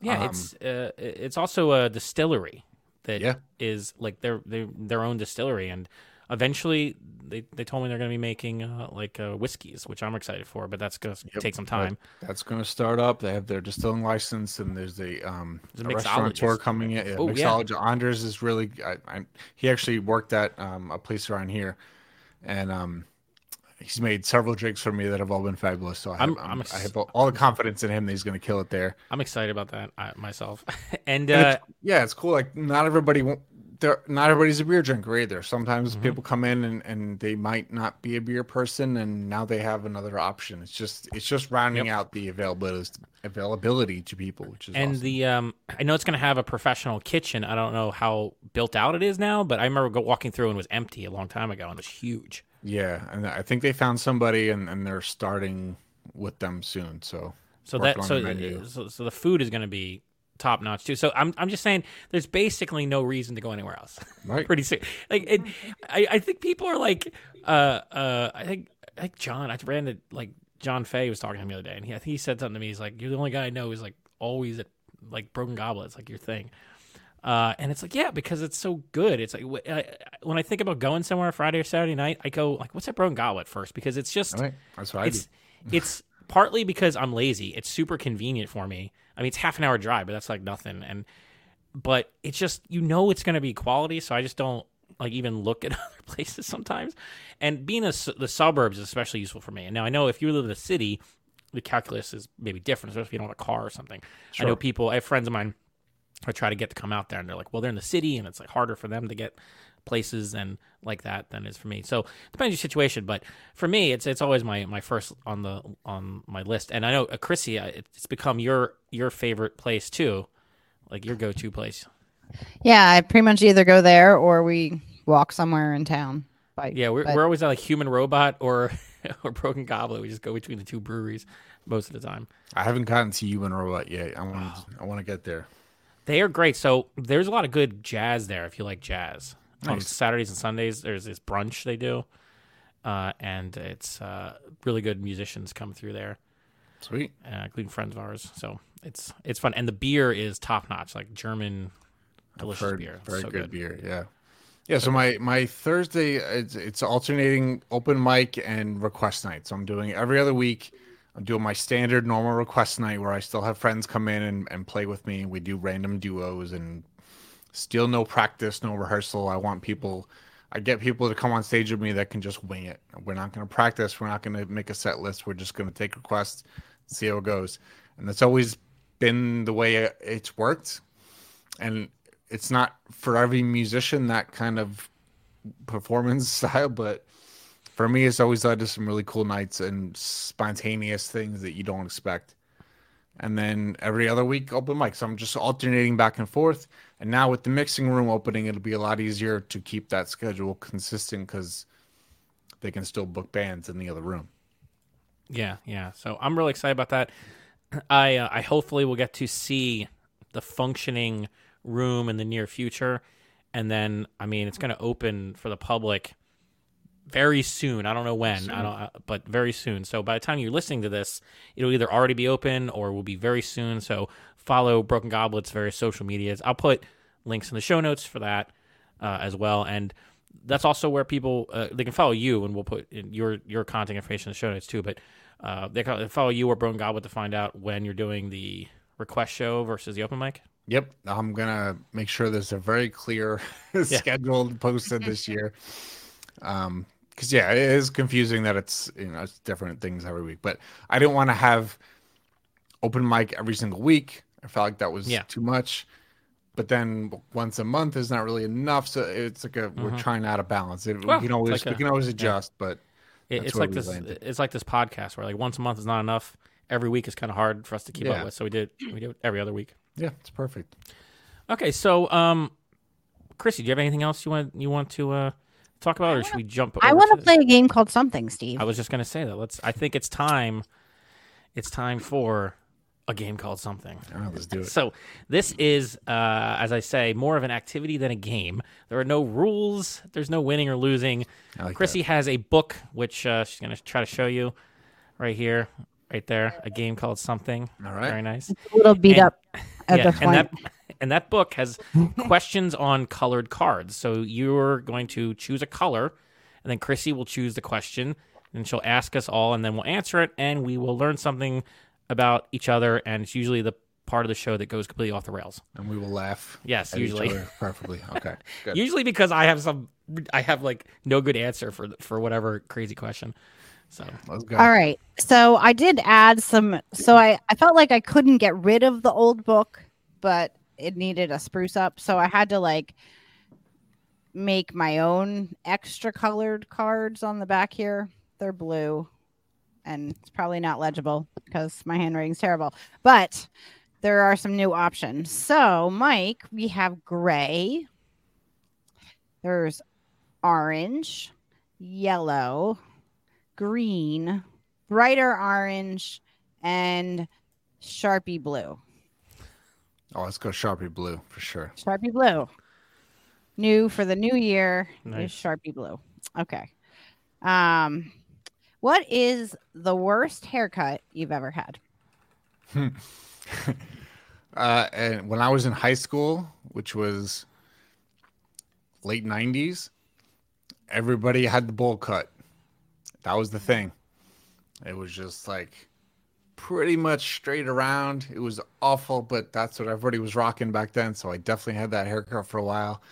Yeah, um, it's uh, it's also a distillery that yeah. is like their their their own distillery, and eventually they, they told me they're going to be making uh, like uh, whiskeys, which I'm excited for, but that's going to yep. take some time. That's going to start up. They have their distilling license, and there's a um there's a, a restaurateur coming in. Yeah, oh, mixologist. Yeah. Anders is really. I, I, he actually worked at um, a place around here, and um, he's made several drinks for me that have all been fabulous. So I have, I'm, I'm, I have all the confidence in him that he's going to kill it there. I'm excited about that I, myself. and, uh, it's, yeah, it's cool. Like not everybody there not everybody's a beer drinker either. Sometimes mm-hmm. people come in and, and they might not be a beer person and now they have another option. It's just it's just rounding yep. out the availability availability to people, which is And awesome. the um I know it's gonna have a professional kitchen. I don't know how built out it is now, but I remember go walking through and it was empty a long time ago and it was huge. Yeah, and I think they found somebody and, and they're starting with them soon. So so that so, so so the food is going to be top notch too. So I'm I'm just saying there's basically no reason to go anywhere else. Right. Pretty soon. Like it, I I think people are like uh uh I think I think John I ran to like John Fay was talking to me the other day and he I think he said something to me. He's like you're the only guy I know who's like always at like broken goblets like your thing. Uh, and it's like, yeah, because it's so good. It's like I, when I think about going somewhere Friday or Saturday night, I go like, "What's that broken goblet first? Because it's just, right. that's what it's, it's partly because I'm lazy. It's super convenient for me. I mean, it's half an hour drive, but that's like nothing. And but it's just you know it's going to be quality, so I just don't like even look at other places sometimes. And being a, the suburbs is especially useful for me. And now I know if you live in the city, the calculus is maybe different, especially if you don't have a car or something. Sure. I know people, I have friends of mine I try to get to come out there and they're like, well, they're in the city and it's like harder for them to get places and like that than it is for me. So it depends your situation, but for me, it's it's always my my first on the on my list. And I know uh, Chrissie, it's become your your favorite place too, like your go to place. Yeah, I pretty much either go there or we walk somewhere in town. Bike, yeah, we're, but... we're always at like Human Robot or or Broken Goblet. We just go between the two breweries most of the time. I haven't gotten to Human Robot yet. I want oh. I want to get there They are great. So there's a lot of good jazz there if you like jazz. On Saturdays and Sundays, there's this brunch they do, uh, and it's uh, really good musicians come through there, Sweet. uh, including friends of ours. So it's it's fun, and the beer is top notch, like German delicious Heard beer. Very so good, beer. Yeah. Yeah. So my my Thursday it's it's alternating open mic and request night. So I'm doing every other week. I'm doing my standard normal request night where I still have friends come in and, and play with me. We do random duos and still no practice, no rehearsal. I want people I get people to come on stage with me that can just wing it. We're not going to practice. We're not going to make a set list. We're just going to take requests, see how it goes. And that's always been the way it's worked. And it's not for every musician that kind of performance style, but for me, it's always led to some really cool nights and spontaneous things that you don't expect. And then every other week, open mic. So I'm just alternating back and forth. And now with the mixing room opening, it'll be a lot easier to keep that schedule consistent because they can still book bands in the other room. Yeah, yeah. So I'm really excited about that. I uh, I hopefully will get to see the functioning room in the near future, and then I mean it's going to open for the public very soon. I don't know when. I don't, uh, but very soon. So by the time you're listening to this, it'll either already be open or will be very soon. So follow Broken Goblet's various social medias. I'll put links in the show notes for that uh, as well, and that's also where people uh, they can follow you, and we'll put in your your contact information in the show notes too. But uh, they can follow you or Broken Goblet to find out when you're doing the request show versus the open mic. Yep, I'm gonna make sure there's a very clear schedule posted this year. Um, because yeah, it is confusing that it's you know it's different things every week. But I didn't want to have open mic every single week. I felt like that was Yeah. too much. But then once a month is not really enough. So it's like a we're trying out a balance. It, Well, we can always like we a- can always adjust, but It, it's like this. landed. It's like this podcast where like once a month is not enough. Every week is kind of hard for us to keep up with. So we did we did it every other week. yeah, it's perfect. Okay, so um, Chrissie, do you have anything else you want you want to uh talk about, it or should we jump? I want to the- play a game called something, Steve. I was just gonna say that. Let's. I think it's time. It's time for a game called something. All right, let's do it. So this is, uh, as I say, more of an activity than a game. There are no rules. There's no winning or losing. I like Chrissie has a book which uh, she's going to try to show you right here, right there. A game called something. All right. Very nice. a little beat And- up at yeah, the and point. that and that book has questions on colored cards. So you're going to choose a color, and then Chrissie will choose the question, and she'll ask us all, and then we'll answer it, and we will learn something about each other. And it's usually the part of the show that goes completely off the rails. And we will laugh. Yes, at each usually. other preferably. Okay. Good. Usually because I have some, I have like no good answer for for whatever crazy question. So Let's go. All right. So I did add some. So I, I felt like I couldn't get rid of the old book, but it needed a spruce up. So I had to like make my own extra colored cards on the back here. They're blue and it's probably not legible because my handwriting's terrible. But there are some new options. So, Mike, we have gray. There's orange, yellow, green, brighter orange, and Sharpie blue. Oh, let's go Sharpie Blue for sure. Sharpie blue. New for the new year Nice. is Sharpie blue. Okay. Um what is the worst haircut you've ever had? Uh, and when I was in high school, which was late '90s, everybody had the bowl cut. That was the thing. It was just like pretty much straight around. It was awful, but that's what everybody was rocking back then. So I definitely had that haircut for a while.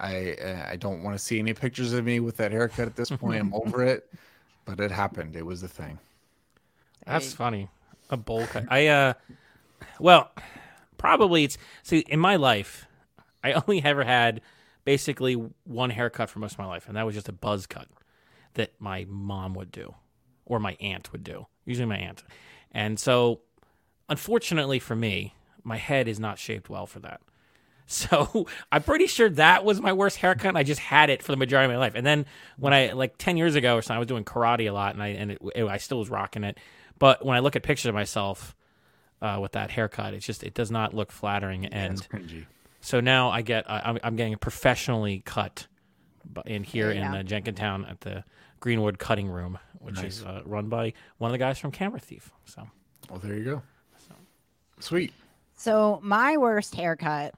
I uh, I don't want to see any pictures of me with that haircut at this point. I'm over it, but it happened. It was the thing. that's Hey. funny. A bowl cut. I uh, well, probably it's see in my life, I only ever had basically one haircut for most of my life, and that was just a buzz cut that my mom would do or my aunt would do. Usually my aunt, and so unfortunately for me, my head is not shaped well for that. So I'm pretty sure that was my worst haircut. and I just had it for the majority of my life. And then when I like ten years ago or something, I was doing karate a lot, and I and it, it- I still was rocking it. But when I look at pictures of myself, uh, with that haircut. It's just it does not look flattering, and It's cringy. so now I get I, I'm, I'm getting it professionally cut, in here in Yeah. uh, Jenkintown at the Greenwood Cutting Room, which is uh, run by one of the guys from Camera Thief. So Well, there you go. Sweet. So my worst haircut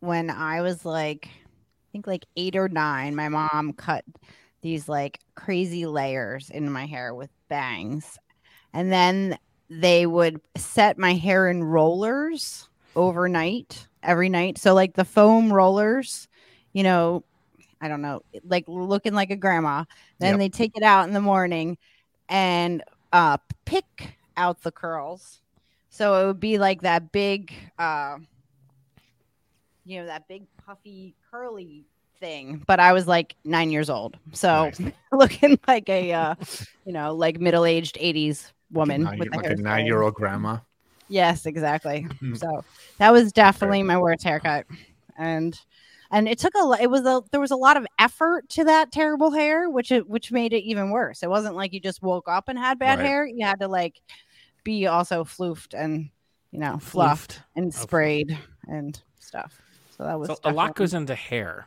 when I was like, I think like eight or nine, my mom cut these like crazy layers in my hair with bangs. And then they would set my hair in rollers overnight, every night. So like the foam rollers, you know, I don't know, like looking like a grandma. Then Yep. they take it out in the morning and uh pick out the curls. So it would be like that big, uh, you know, that big puffy curly thing. But I was like nine years old, so Nice. looking like a, uh, you know, like middle aged '80s woman Nine- with like a nine-year-old grandma. Yes, exactly. so that was definitely my worst haircut, and and it took a lo- it was a there was a lot of effort to that terrible hair, which it which made it even worse. It wasn't like you just woke up and had bad Right. hair; you had to like be also floofed and you know fluffed Floofed. and Oh, sprayed and stuff. So that was So a lot goes into hair.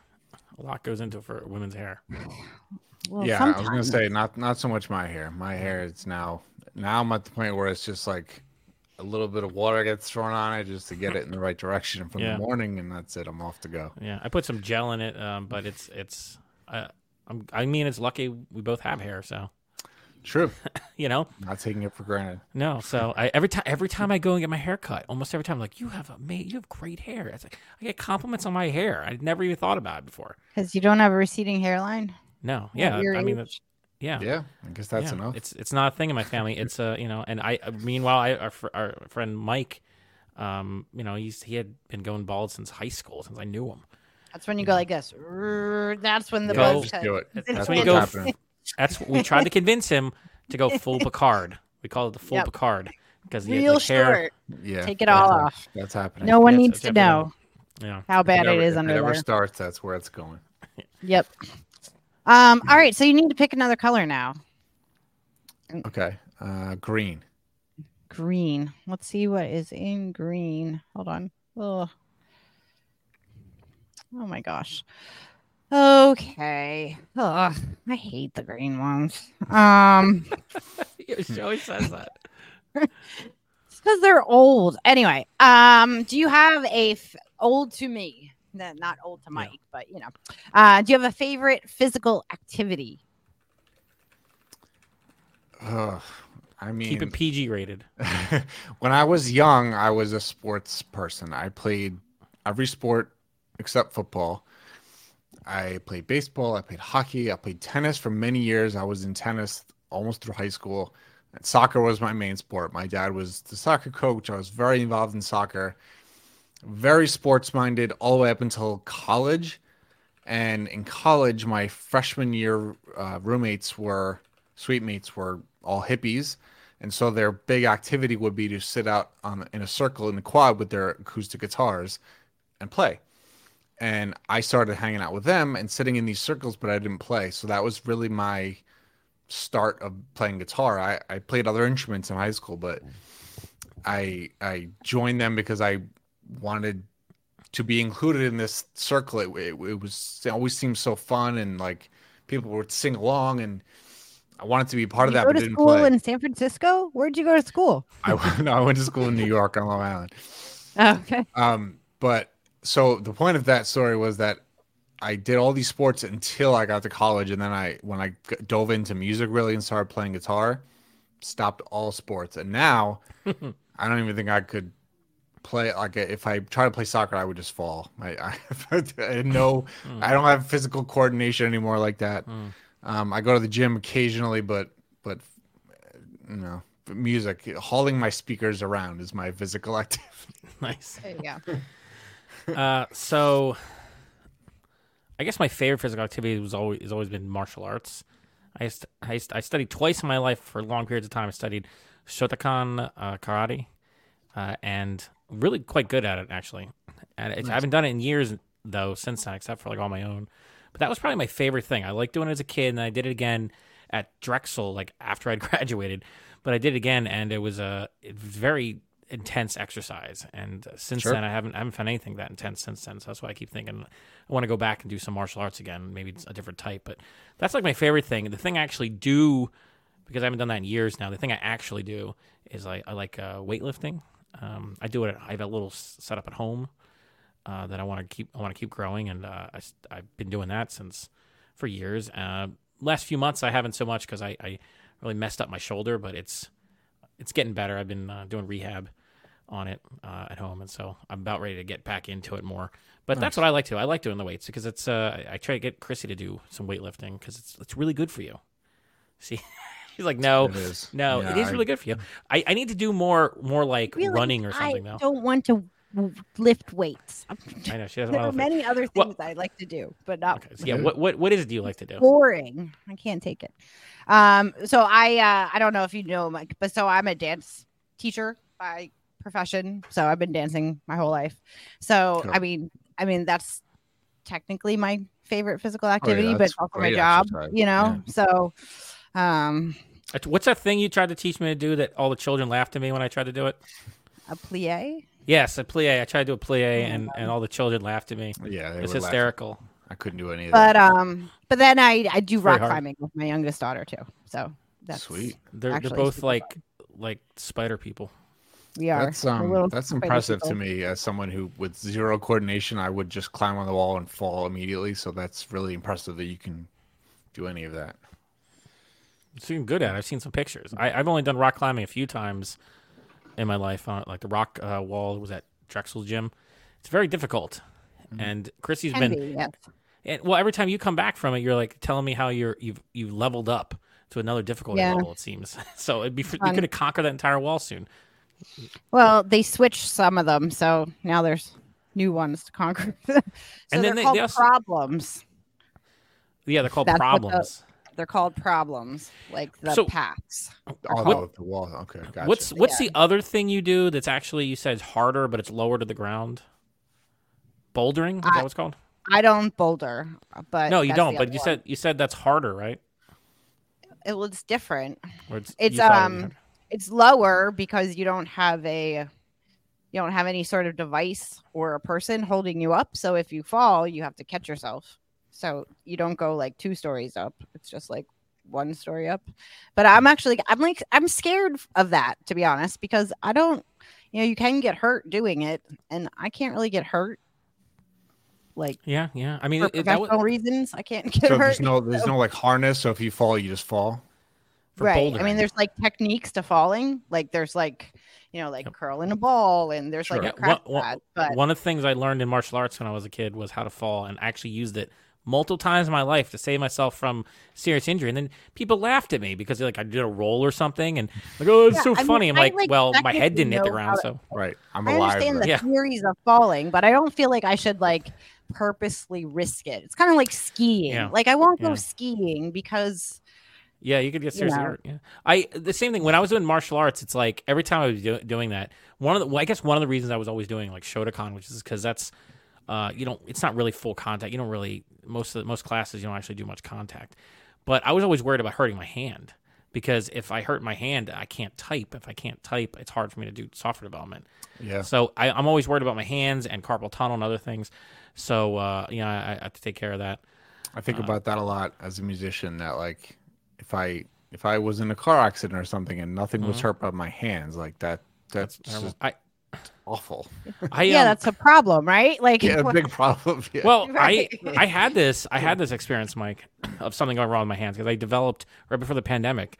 A lot goes into for women's hair. well, yeah, I was gonna say not not so much my hair. My hair is now now I'm at the point where it's just like a little bit of water gets thrown on it just to get it in the right direction from Yeah. the morning, and that's it. I'm off to go. Yeah, I put some gel in it, um, but it's it's. Uh, I'm, I mean, it's lucky we both have hair, so True. you know. Not taking it for granted. No, so I every time every time I go and get my hair cut, almost every time, like you have a mate, you have great hair. It's like I get compliments on my hair. I'd never even thought about it before. because you don't have a receding hairline. No, yeah, your I mean, age. that's, yeah, Yeah, I guess that's yeah. enough. It's it's not a thing in my family. It's a you know, and I uh, meanwhile, I our, fr- our friend Mike, um, you know, he's he had been going bald since high school, since I knew him. That's when you go like this. That's when the Go. buzz cut. do it. That's That's when you go- happening. That's we tried to convince him to go full Picard. We call it the full Yep. Picard because he had Real like hair. short. Yeah, Take it all hap- off. That's happening. No one Yes, needs to definitely- know Yeah. how bad If it is if under it ever there. starts, that's where it's going. Yep. Um. All right. So you need to pick another color now. Okay, uh, green. Green. Let's see what is in green. Hold on. Oh. Oh my gosh. Okay. Ugh, I hate the green ones. Um. she always says that. It's because they're old. Anyway, um, do you have a f- old to me? No, not old to Mike, but you know, uh, do you have a favorite physical activity? Ugh, I mean, Keep it PG rated. when I was young, I was a sports person. I played every sport except football. I played baseball, I played hockey, I played tennis for many years. I was in tennis almost through high school. And soccer was my main sport. My dad was the soccer coach. I was very involved in soccer, very sports minded all the way up until college. And in college, my freshman year uh, roommates were, mates were all hippies. And so their big activity would be to sit out on in a circle in the quad with their acoustic guitars and play. And I started hanging out with them and sitting in these circles, but I didn't play. So that was really my start of playing guitar. I, I played other instruments in high school, but I I joined them because I wanted to be included in this circle. It, it, it was it always seemed so fun and like people would sing along and I wanted to be part of that, go but to didn't school play. in San Francisco? Where'd you go to school? I, went- no, I went to school in New York on Long Island. okay. Um, but so the point of that story was that I did all these sports until I got to college, and then I, when I g- dove into music really and started playing guitar, stopped all sports. And now I don't even think I could play. Like if I try to play soccer, I would just fall. I, I, I know I don't have physical coordination anymore like that. Um, I go to the gym occasionally, but but you know, music, hauling my speakers around is my physical activity. nice. There you go. Uh, so I guess my favorite physical activity was always has always been martial arts. I used I, used I studied twice in my life for long periods of time. I studied Shotokan uh, karate, uh, and really quite good at it actually. And it's, I haven't done it in years though since then, except for like all my own. But that was probably my favorite thing. I liked doing it as a kid, and I did it again at Drexel, like after I'd graduated. But I did it again, and it was a very intense exercise. And uh, since Sure. then, I haven't I haven't found anything that intense since then. So that's why I keep thinking I want to go back and do some martial arts again. Maybe it's a different type, but that's like my favorite thing. The thing I actually do because I haven't done that in years now. The thing I actually do is I, I like uh, weightlifting. Um, I do it. I have a little setup at home uh, that I want to keep. I want to keep growing, and uh, I, have been doing that since for years. Uh, last few months I haven't so much because I, I really messed up my shoulder, but it's it's getting better. I've been uh, doing rehab on it uh, at home, and so I'm about ready to get back into it more. But that's what I like to. do. I like doing the weights because it's. Uh, I I try to get Chrissie to do some weightlifting because it's it's really good for you. See, he's like, no, It is. no, Yeah, it is I- really good for you. I, I need to do more more like Really, running or something I though. don't want to lift weights. I know she doesn't There are want to. many other Well- things I'd like to do, but not Okay, so yeah. What what what is it do you like to do? boring. I can't take it. Um, so I uh, I don't know if you know Mike, but so I'm a dance teacher by profession. So I've been dancing my whole life. So Cool. I mean, I mean that's technically my favorite physical Oh, yeah, activity, but that's also my job. exercise. You know, so um, What's that thing you tried to teach me to do that all the children laughed at me when I tried to do it? a plie. Yes, a plie. I tried to do a plie, and, and all the children laughed at me. Yeah, they It's were laughing. hysterical. I couldn't do any of But that. um, but then I I do rock climbing with my youngest daughter too. So that's Sweet. They're actually they're both super like like spider people. We are. That's um that's spider impressive to me as someone who with zero coordination I would just climb on the wall and fall immediately. So that's really impressive that you can do any of that. So you're good at. it. I've seen some pictures. I, I've only done rock climbing a few times in my life. Uh, like the rock uh, wall was at Drexel gym. It's very difficult. And Chrissie's Can been be, yes. And, well, every time you come back from it, you're like telling me how you're you've you've leveled up to another difficulty Yeah. level. It seems so. It'd be you Fun. could have conquered that entire wall soon. Well, they switched some of them, so now there's new ones to conquer. so And then they're they- called they also- problems. Yeah, they're called That's what the- problems. They're called problems, like the So- paths. Oh, What- the wall. Okay, gotcha. What's what's the other thing you do that's actually you said is harder, but it's lower to the ground? Bouldering is that I- what it's called? I don't boulder, but No, you don't. But other you one. said you said that's harder, right? it was different. Or it's It's you thought it um, it's lower because you don't have a, you don't have any sort of device or a person holding you up. So if you fall, you have to catch yourself. So you don't go like two stories up. It's just like one story up. But I'm actually, I'm like, I'm scared of that to be honest, because I don't, you know, you can get hurt doing it, and I can't really get hurt. Like yeah, yeah. I mean, for it, it- that was, reasons, I can't get so hurt. there's no there's no like harness, so if you fall, you just fall. for right. I mean, there's like techniques to falling. Like there's like, you know, like Yep. curling a ball, and there's Sure. like a Yeah, crack one- pad. But One of the things I learned in martial arts when I was a kid was how to fall, and actually used it multiple times in my life to save myself from serious injury. And then people laughed at me because like I did a roll or something, and like, oh, it's Yeah, so I mean, funny. I'm like, like, well, my head didn't hit the ground, so Right. I'm alive. I alive. understand though. the Yeah. theories of falling, but I don't feel like I should like purposely risk it. It's kind of like skiing. Yeah. Like I won't Yeah. go skiing because yeah, you could get seriously know. hurt. Yeah, I the same thing when I was doing martial arts. It's like every time I was do, doing that, one of the well, I guess one of the reasons I was always doing like Shotokan, which is because that's uh, you don't it's not really full contact. You don't really most of the, most classes you don't actually do much contact. But I was always worried about hurting my hand because if I hurt my hand, I can't type. If I can't type, it's hard for me to do software development. Yeah. So I, I'm always worried about my hands and carpal tunnel and other things. So uh, you know, I, I have to take care of that. I Uh, think about that a lot as a musician. That like, if I if I was in a car accident or something and nothing was Mhm. hurt but my hands, like that that's Terrible. just I, awful. I yeah, um, that's a problem, right? Like Yeah, a what- big problem. Yeah. Well, Right. I I had this I had this experience, Mike, of something going wrong with my hands because I developed right before the pandemic.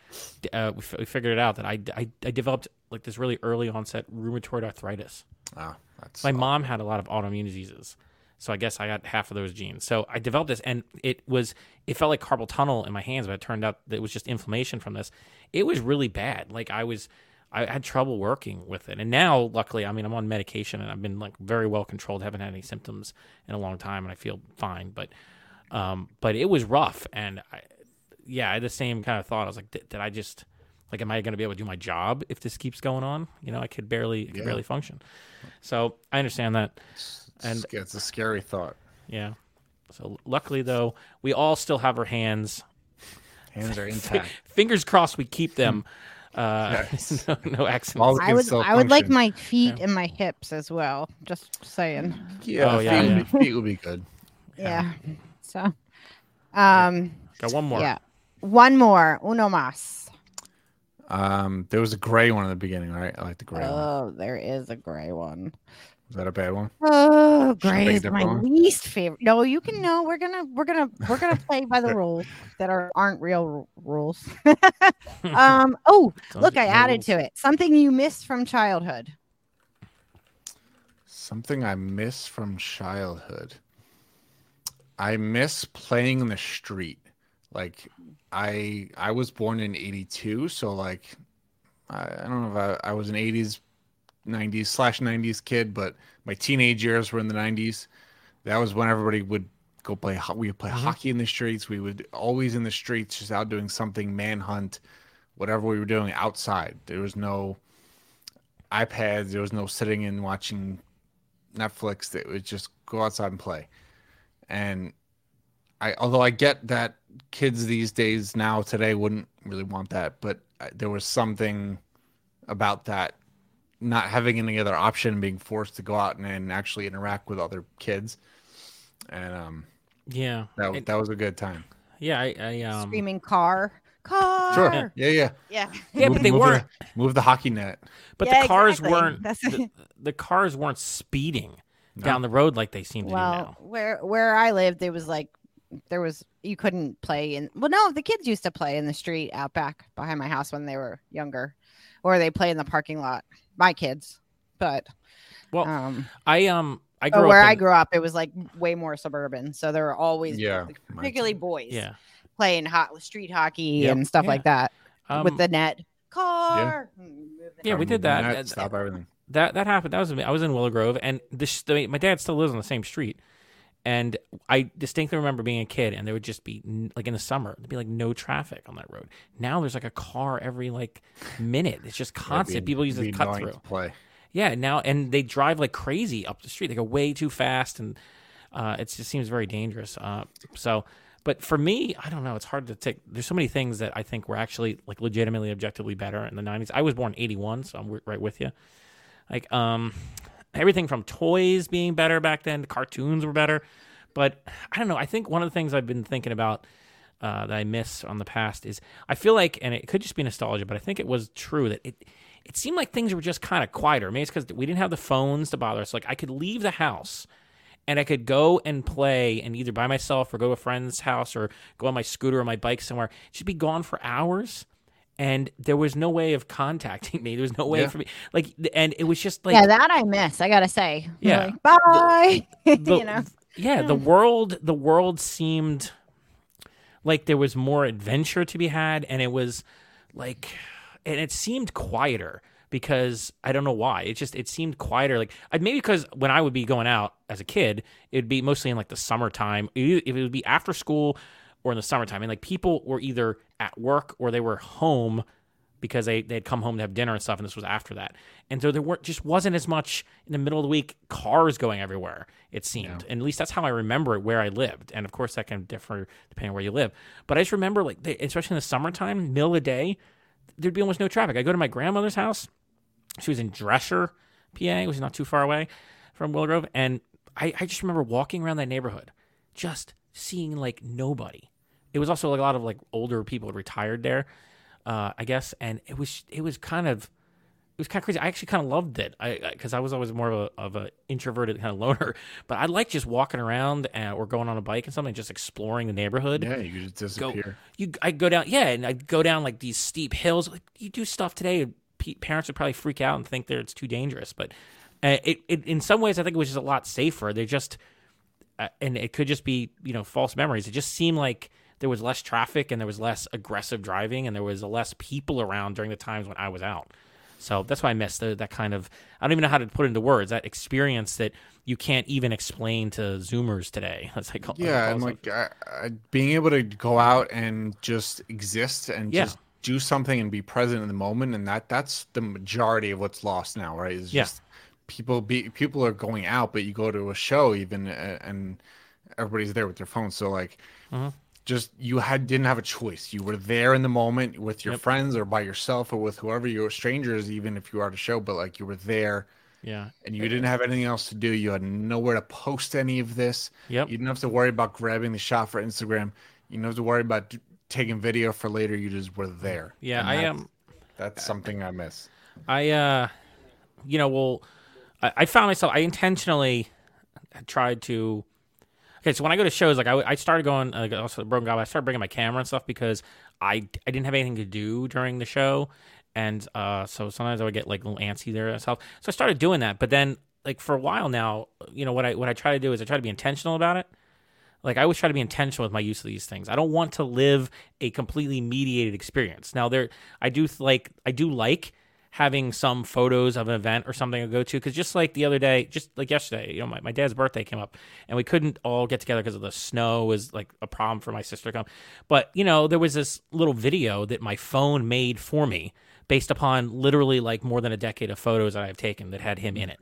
Uh, we, f- we figured it out that I, I I developed like this really early onset rheumatoid arthritis. Ah, that's My mom had a lot of autoimmune diseases, so I guess I got half of those genes. So I developed this, and it was it felt like carpal tunnel in my hands, but it turned out that it was just inflammation from this. It was really bad. Like I was. I had trouble working with it, and now, luckily, I mean, I'm on medication, and I've been like very well controlled. Haven't had any symptoms in a long time, and I feel fine. But, um, but it was rough, and I, yeah, I had the same kind of thought. I was like, did, did I just like, am I going to be able to do my job if this keeps going on? You know, I could barely, I could Yeah. barely function. So I understand that. and- and it's a scary thought. Yeah. So luckily, though, we all still have our hands. Hands are intact. Fingers crossed, we keep them. Uh, Yes. no, no accents. All I would I would like my feet and my hips as well. Just saying. Yeah, Oh, yeah, feet, yeah. Would be, feet would be good. Yeah. So um Got one more. yeah. One more. Uno más. Um, there was a gray one in the beginning, right? I like the gray one. Oh, there is a gray one. Is that a bad one? Oh, gray is my one? least favorite. No, you can no. We're gonna we're gonna we're gonna play by the rules that are aren't real ru- rules. um. Oh, look, I added to it something you missed from childhood. Something I miss from childhood. I miss playing in the street. Like I I was born in 82, so like I, I don't know if I, I was an 80s 90s slash 90s kid, but my teenage years were in the 90s. That was when everybody would go play ho- we would play mm-hmm. hockey in the streets. We would always in the streets just out doing something manhunt, whatever we were doing outside. There was no iPads, there was no sitting and watching Netflix that was just go outside and play. And I, although I get that kids these days now today wouldn't really want that, but uh, there was something about that not having any other option, being forced to go out and, and actually interact with other kids, and um, Yeah. that And- that was a good time. yeah. I, I um. Screaming car, car. Sure, yeah, yeah. Yeah. Yeah, Move- but they move weren't. the, move the hockey net. But Yeah, the cars exactly. weren't. The, the cars weren't speeding No. down the road like they seem to do Well, now. where where I lived, there was like there was you couldn't play in. Well, no, the kids used to play in the street out back behind my house when they were younger, or they play in the parking lot. My kids, but Well, um, I um. I grew where up. I grew up, it was like way more suburban, so there were always Yeah, like, particularly boys Yeah. playing hot street hockey Yep. and stuff Yeah. like that Um, with the net car. Mm, Yeah, we did that. net, stop everything. that that happened. That was I was in Willow Grove, and this the, my dad still lives on the same street, and I distinctly remember being a kid, and there would just be like in the summer there'd be like no traffic on that road. Now there's like a car every like minute. It's just constant. be- People use the cut through. play. Yeah, now and they drive like crazy up the street. They go way too fast, and uh, it just seems very dangerous. Uh, so, but for me, I don't know. It's hard to take. There's so many things that I think were actually like legitimately, objectively better in the '90s. I was born '81, so I'm right with you. Like, um, everything from toys being better back then, cartoons were better. But I don't know. I think one of the things I've been thinking about uh, that I miss on the past is I feel like, and it could just be nostalgia, but I think it was true that it it seemed like things were just kind of quieter. Maybe it's because we didn't have the phones to bother us. Like I could leave the house and I could go and play and either by myself or go to a friend's house or go on my scooter or my bike somewhere. Just be gone for hours. And there was no way of contacting me. There was no way Yeah. for me, like, and it was just like, yeah, that I miss. I gotta say. Yeah. Like, bye. the- you know. yeah the world the world seemed like there was more adventure to be had and it was like and it seemed quieter because I don't know why. It just it seemed quieter. Like maybe because when I would be going out as a kid, it'd be mostly in like the summertime. If it would be after school or in the summertime, and like people were either at work or they were home because they they'd come home to have dinner and stuff, and this was after that. And so there were just wasn't as much in the middle of the week cars going everywhere. It seemed, and at least that's how I remember it where I lived. And of course, that can differ depending on where you live. But I just remember like, they, especially in the summertime, middle of the day, there'd be almost no traffic. I go to my grandmother's house. She was in Dresher, PA, which is not too far away from Willow Grove, and I, I just remember walking around that neighborhood, just seeing like nobody. It was also like a lot of like older people retired there, uh, I guess, and it was it was kind of it was kind of crazy. I actually kind of loved it, I because I, was always more of a of a introverted kind of loner, but I like just walking around and, or going on a bike and something, just exploring the neighborhood. Yeah, you could just go disappear. you I go down yeah and I go down like these steep hills. Like you do stuff today parents would probably freak out and think that it's too dangerous but uh, it, it in some ways I think it was just a lot safer. They just uh, and it could just be you know false memories. It just seemed like there was less traffic and there was less aggressive driving and there was less people around during the times when I was out so that's why I miss the, that kind of I don't even know how to put into words that experience that you can't even explain to Zoomers today. That's like Yeah, and like I, I, being able to go out and just exist and Yeah. just do something and be present in the moment, and that that's the majority of what's lost now, right? Is Yeah. just people be people are going out, but you go to a show even and everybody's there with their phones. So like, Mhm. Just you had didn't have a choice. You were there in the moment with your Yep. friends or by yourself or with whoever you were strangers, even if you were at a show, but like you were there Yeah. and you didn't have anything else to do. You had nowhere to post any of this. Yep. You didn't have to worry about grabbing the shot for Instagram. You didn't have to worry about d- taking video for later. You just were there. Yeah. And I am. That's something I miss. I uh you know, well I, I found myself I intentionally tried to Okay, so when I go to shows, like I, I started going, also Broken Goblet, I started bringing my camera and stuff because I I didn't have anything to do during the show, and uh, so sometimes I would get like a little antsy there and stuff. So I started doing that, but then like for a while now, you know what I what I try to do is I try to be intentional about it. Like I always try to be intentional with my use of these things. I don't want to live a completely mediated experience. Now there, I do like I do like having some photos of an event or something to go to because just like the other day, just like yesterday, you know, my, my dad's birthday came up and we couldn't all get together because of the snow was like a problem for my sister to come. But you know, there was this little video that my phone made for me based upon literally like more than a decade of photos that I've taken that had him in it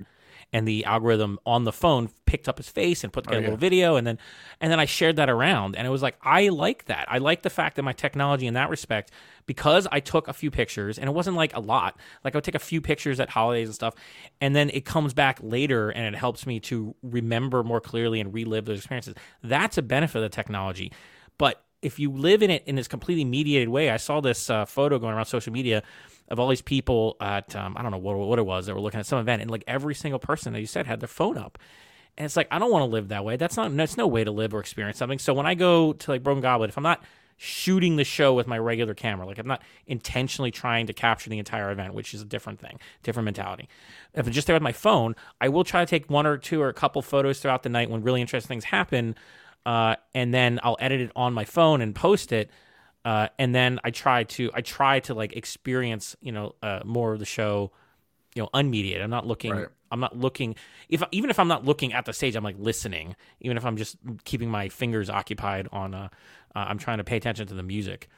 and the algorithm on the phone picked up his face and put together a yeah. little video and then and then I shared that around and it was like I like that. I like the fact that my technology in that respect because I took a few pictures and it wasn't like a lot. Like I would take a few pictures at holidays and stuff and then it comes back later and it helps me to remember more clearly and relive those experiences. That's a benefit of the technology. But if you live in it in this completely mediated way, I saw this uh, photo going around social media of all these people at um, I don't know what, what it was that were looking at some event, and like every single person that you said had their phone up, and it's like I don't want to live that way. That's not that's no way to live or experience something. So when I go to like Broken Goblet, if I'm not shooting the show with my regular camera, like I'm not intentionally trying to capture the entire event, which is a different thing, different mentality. If I'm just there with my phone, I will try to take one or two or a couple photos throughout the night when really interesting things happen, uh, and then I'll edit it on my phone and post it. Uh, and then I try to I try to like experience you know uh, more of the show, you know, unmediated. I'm not looking. Right. I'm not looking. If even if I'm not looking at the stage, I'm like listening. Even if I'm just keeping my fingers occupied on. Uh, uh, I'm trying to pay attention to the music.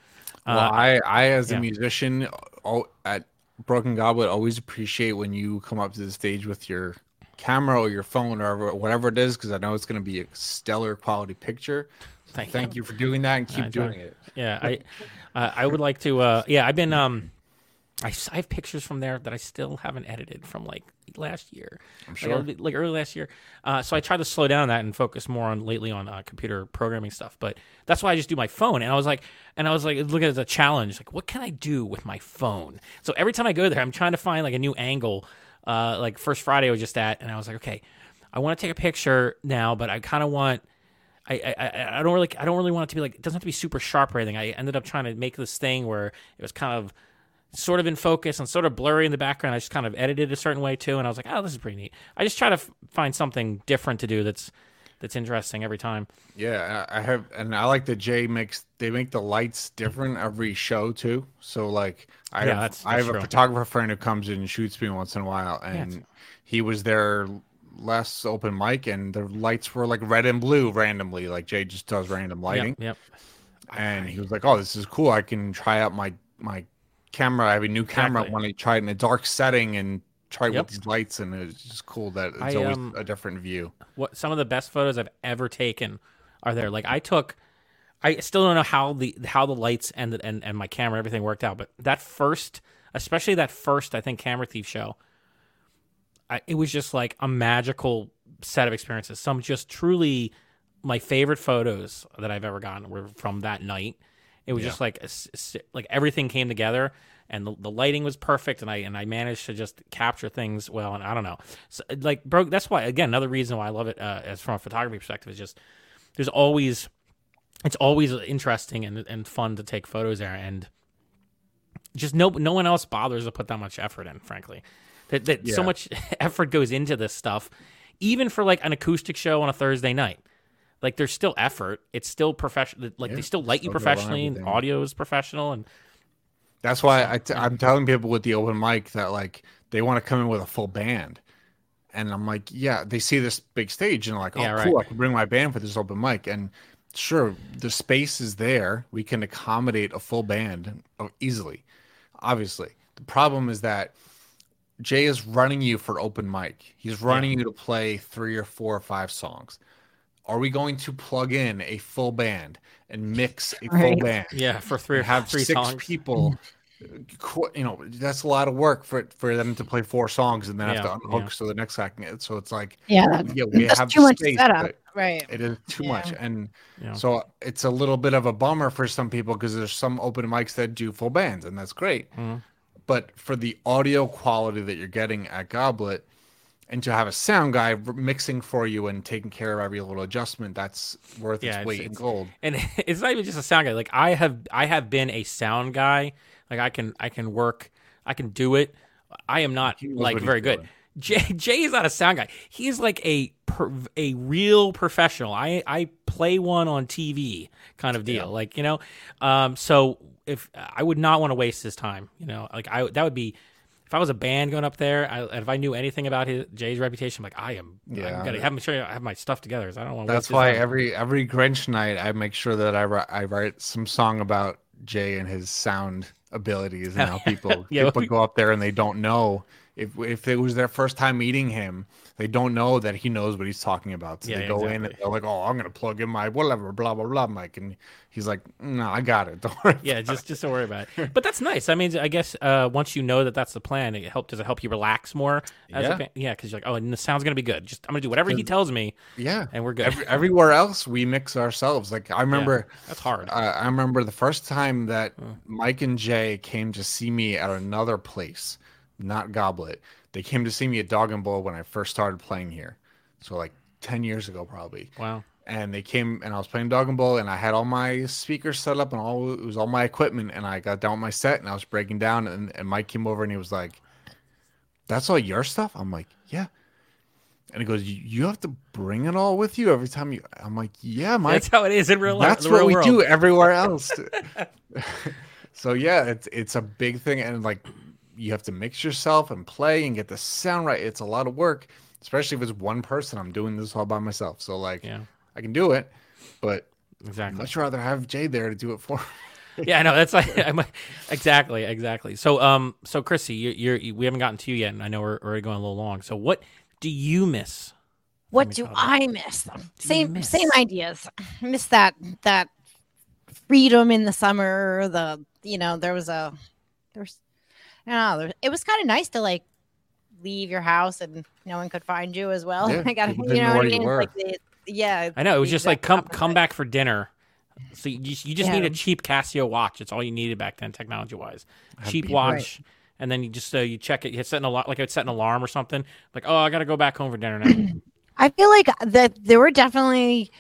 Well, Uh, I, I as yeah. a musician, all, at Broken Goblet, always appreciate when you come up to the stage with your camera or your phone or whatever it is, because I know it's going to be a stellar quality picture. Thank Thank you for doing that and keep I try. doing it. Yeah, I uh, I would like to. Uh, yeah, I've been. Um, I, I have pictures from there that I still haven't edited from like last year. I'm sure. like, early, like early last year. Uh, so I tried to slow down that and focus more on lately on uh, computer programming stuff. But that's why I just do my phone. And I was like, and I was like, looking at the challenge. Like, what can I do with my phone? So every time I go there, I'm trying to find like a new angle. Uh, like first Friday I was just at, and I was like, okay, I want to take a picture now, but I kind of want. I, I I- don't really I don't really want it to be like it doesn't have to be super sharp or anything. I ended up trying to make this thing where it was kind of sort of in focus and sort of blurry in the background. I just kind of edited a certain way too, and I was like, oh, this is pretty neat. I just try to f- find something different to do that's that's interesting every time. Yeah, I have, and I like that Jay makes they make the lights different every show too. So like, I Yeah, have, that's- I have that's a photographer friend who comes in and shoots me once in a while, and he was there last open mic, and the lights were like red and blue randomly, like Jay just does random lighting, Yep, yep. and he was like, "Oh, this is cool. I can try out my my camera. I have a new camera. Exactly. I want to try it in a dark setting and." Try Yep. with these lights, and it's just cool that it's I, always um, a different view. What some of the best photos I've ever taken are there. Like I took. I still don't know how the how the lights and the, and and my camera everything worked out, but that first, especially that first, I think Camera Thief show, I, it was just like a magical set of experiences. Some just truly my favorite photos that I've ever gotten were from that night. It was Yeah. just like a like everything came together, and the, the lighting was perfect, and I and I managed to just capture things well. And I don't know, so, like bro, that's why again another reason why I love it uh, as from a photography perspective is just there's always it's always interesting and and fun to take photos there, and just no no one else bothers to put that much effort in. Frankly, that that so much effort goes into this stuff, even for like an acoustic show on a Thursday night. Like there's still effort. It's still professional. Like Yeah, they still light you still professionally, and audio is professional, and That's why I t- I'm telling people with the open mic that like they want to come in with a full band, and I'm like, yeah, they see this big stage and like, oh, Yeah, cool. I can bring my band for this open mic, and sure, the space is there, we can accommodate a full band uh, easily. Obviously, the problem is that Jay is running you for open mic. He's running you to play three or four or five songs. are we going to plug in a full band and mix a full band? Yeah, for three or have three six songs. people. You know, that's a lot of work for for them to play four songs and then have to unhook yeah. so the next guy can get. So it's like, Yeah, that- yeah, we that's have too much space, setup. Right. it is too much, and Yeah. so it's a little bit of a bummer for some people because there's some open mics that do full bands, and that's great. Mhm. But for the audio quality that you're getting at Goblet, and to have a sound guy mixing for you and taking care of every little adjustment, that's worth Yeah, its weight in gold. and it's not even just a sound guy. Like I have, I have been a sound guy. Like I can, I can work, I can do it. I am not like very good. doing. Jay, Jay is not a sound guy. He's like a per, a real professional. I I play one on TV kind of deal. Like you know, um. So if I would not want to waste his time, you know, like I that would be. If I was a band going up there, I, and if I knew anything about his Jay's reputation, like I am, Yeah. I'm gonna have, sure I have my stuff together. So I don't want. That's why every every Grinch night I make sure that I write I write some song about Jay and his sound abilities and how people Yeah, people go up there and they don't know if if it was their first time meeting him, they don't know that he knows what he's talking about. So Yeah, they go in and they're like, "Oh, I'm gonna plug in my whatever, blah blah blah, Mike," and he's like, "No, I got it. Don't worry." yeah, just just don't worry about it. But that's nice. I mean, I guess uh, once you know that that's the plan, it help does it help you relax more? As Yeah. a fan? yeah, because you're like, oh, and the sound's gonna be good. Just I'm gonna do whatever he tells me, yeah. and we're good. Every, everywhere else we mix ourselves. Like I remember. that's hard. Uh, I remember the first time that Mike and Jay came to see me at another place, not Goblet. They came to see me at Dog and Bull when I first started playing here. So like 10 years ago probably. wow. And they came and I was playing Dog and Bull and I had all my speakers set up and all it was all my equipment and I got down with my set and I was breaking down and, and Mike came over and he was like, That's all your stuff? I'm like, Yeah. And he goes, You you have to bring it all with you every time you I'm like, Yeah, Mike. That's how it is in real life. That's what we world. do everywhere else. so yeah, it's it's a big thing, and like you have to mix yourself and play and get the sound right. It's a lot of work, especially if it's one person. I'm doing this all by myself, so like Yeah, I can do it, but exactly. I'd much rather have Jay there to do it for. me. yeah, I know. That's like I'm, exactly, exactly. So, um, so Chrissie, you, you're you, we haven't gotten to you yet, and I know we're already going a little long. So, what do you miss? What do. I miss? Them? you Same miss? same ideas. I miss that that freedom in the summer. The you know there was a there was I don't know. It was kind of nice to like leave your house and no one could find you as well. Yeah, I got people you know know what I mean. Like the, yeah, I know it was just like come come back for dinner. So you just, you just Yeah. need a cheap Casio watch. It's all you needed back then, technology wise. Cheap be- watch, and then you just uh, you check it. You set an alarm, like I would set an alarm or something. Like oh, I got to go back home for dinner now. I feel like that there were definitely.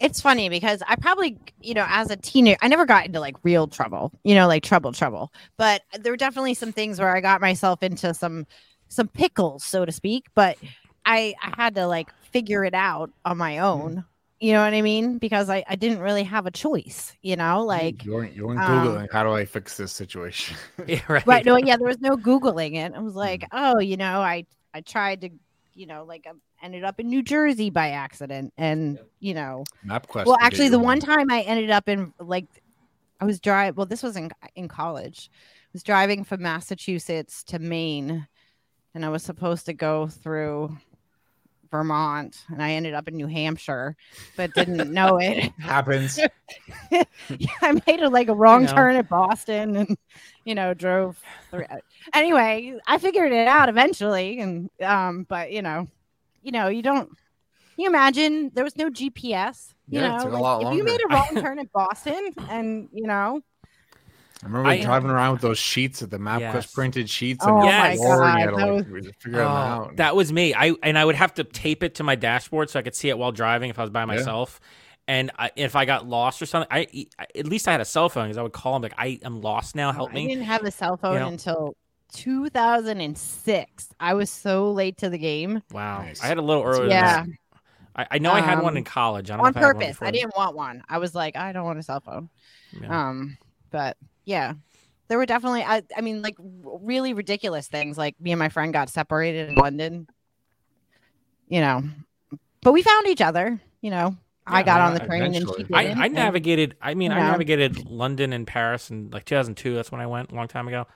It's funny because I probably, you know, as a teenager, I never got into like real trouble, you know, like trouble, trouble. But there were definitely some things where I got myself into some, some pickles, so to speak. But I, I had to like figure it out on my own. You know what I mean? Because I, I didn't really have a choice. You know, like you're you're um, googling how do I fix this situation? yeah, right. right? No, yeah, there was no googling it. I was like, oh, you know, I, I tried to, you know, like I ended up in New Jersey by accident, and you know. MapQuest. Well, actually, the one time I ended up in like, I was driving. Well, this was in in college. I was driving from Massachusetts to Maine, and I was supposed to go through Vermont, and I ended up in New Hampshire, but didn't know it. happens. yeah, I made a like a wrong turn at Boston, and you know drove. Through. Anyway, I figured it out eventually, and um, but you know, you know, you don't. You imagine there was no GPS? You Yeah, it know, took a like, lot if you made a wrong turn at Boston, and you know, I remember I- driving around with those sheets at the MapQuest Yes. printed sheets. Oh and my you had God, that like, figure them Oh, out. that was me. I and I would have to tape it to my dashboard so I could see it while driving if I was by myself. And I, if I got lost or something, I, I at least I had a cell phone because I would call him like, I am lost now. Help me." I didn't have a cell phone know? until 2006. I was so late to the game. Wow, Nice. I had a little earlier. Yeah, Than. I, I know I had one Um, in college. I don't know on if I had one purpose. I didn't want one. I was like, I don't want a cell phone. Yeah. Um, but yeah, there were definitely. I, I mean, like really ridiculous things. Like me and my friend got separated in London. You know, but we found each other. You know, I got on the train and she didn't. I, I navigated. I mean, I you know. navigated London and Paris in like 2002. That's when I went a long time ago.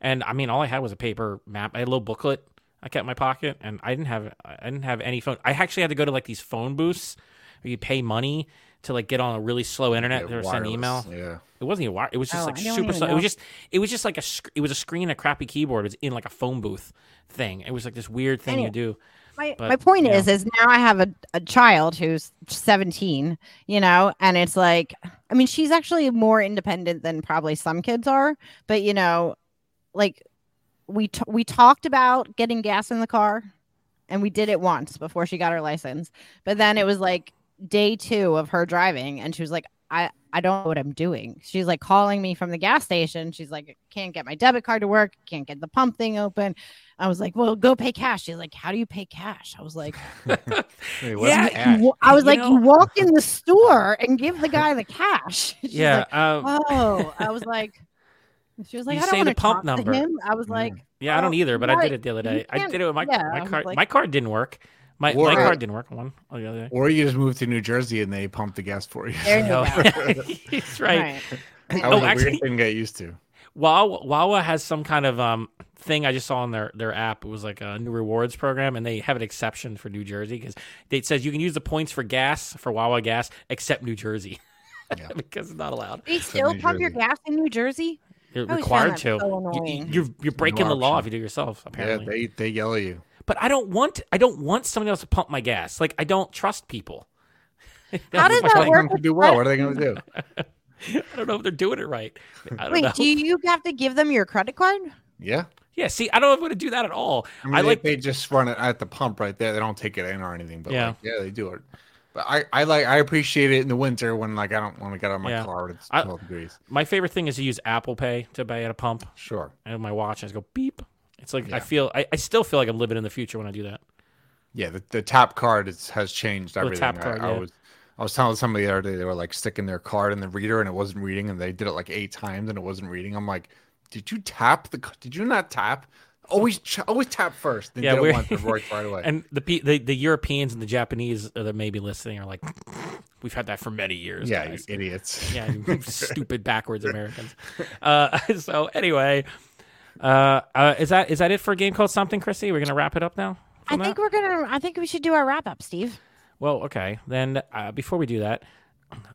And I mean, all I had was a paper map. I had a little booklet I kept in my pocket, and I didn't have I didn't have any phone. I actually had to go to like these phone booths where you pay money to like get on a really slow internet Yeah, or send email. Yeah. It wasn't even wire. It was just Oh, like super even slow. It was just it was just like a sc- it was a screen, a crappy keyboard. It was in like a phone booth thing. It was like this weird thing you do. my, But, my point yeah. is is now i have a, a child who's 17 you know and it's like i mean she's actually more independent than probably some kids are but you know like we t- we talked about getting gas in the car and we did it once before she got her license but then it was like day two of her driving and she was like i i don't know what i'm doing she's like calling me from the gas station she's like can't get my debit card to work can't get the pump thing open i was like well go pay cash she's like how do you pay cash i was like Wait, Yeah, cash? I was You like know- you walk in the store and give the guy the cash She's yeah. like, uh, oh i was like she was like You i say don't want the to pump talk number. to him i was Yeah. like yeah, I don't either, but I did it the other day. I did it with my yeah, my was card. like- my card didn't work. My Or- my card didn't work. One oh, the other day. Or you just move to New Jersey and they pump the gas for you. there you No. go He's right. That Oh, was a actually- weird thing to get used to. Wawa, Wawa has some kind of um thing I just saw on their their app. It was like a new rewards program, and they have an exception for New Jersey because it says you can use the points for gas for Wawa gas except New Jersey Yeah. because it's not allowed. they still New pump your gas in new jersey You're required to. so You- annoying. you're you're breaking the law if you do it yourself. Apparently. Yeah, they, they yell at you. But I don't want I don't want somebody else to pump my gas. Like I don't trust people. How That's does my that Tell work to do well. What are they going to do? I don't know if they're doing it right. I don't wait know. do you have to give them your credit card Yeah. Yeah, see, I don't know if I'm going to do that at all. I mean, I they, like they just run it at the pump right there. They don't take it in or anything. But Yeah. like, yeah, they do it. But I, I like I appreciate it in the winter when like I don't want to get out of my Yeah. car when it's I- 12 degrees. my favorite thing is to use Apple Pay to buy at a pump. Sure. and my watch, I just go beep. It's like I feel I, I still feel like I'm living in the future when I do that. Yeah, the, the tap card is, has changed the tap I- card, I, yeah. was I was telling somebody the other day they were like sticking their card in the reader and it wasn't reading, and they did it like eight times and it wasn't reading. I'm like, did you tap the? Did you not tap? Always, always tap first. Then Yeah, yeah, we're- right away. And the, the the Europeans and the Japanese that may be listening are like, we've had that for many years. yeah, you idiots. yeah, you stupid backwards Americans. Uh, so anyway, uh, uh, is that is that it for a game called something, Chrissie? We're gonna wrap it up now. i think that? we're gonna i think we should do our wrap up steve Well, okay. Then uh, before we do that,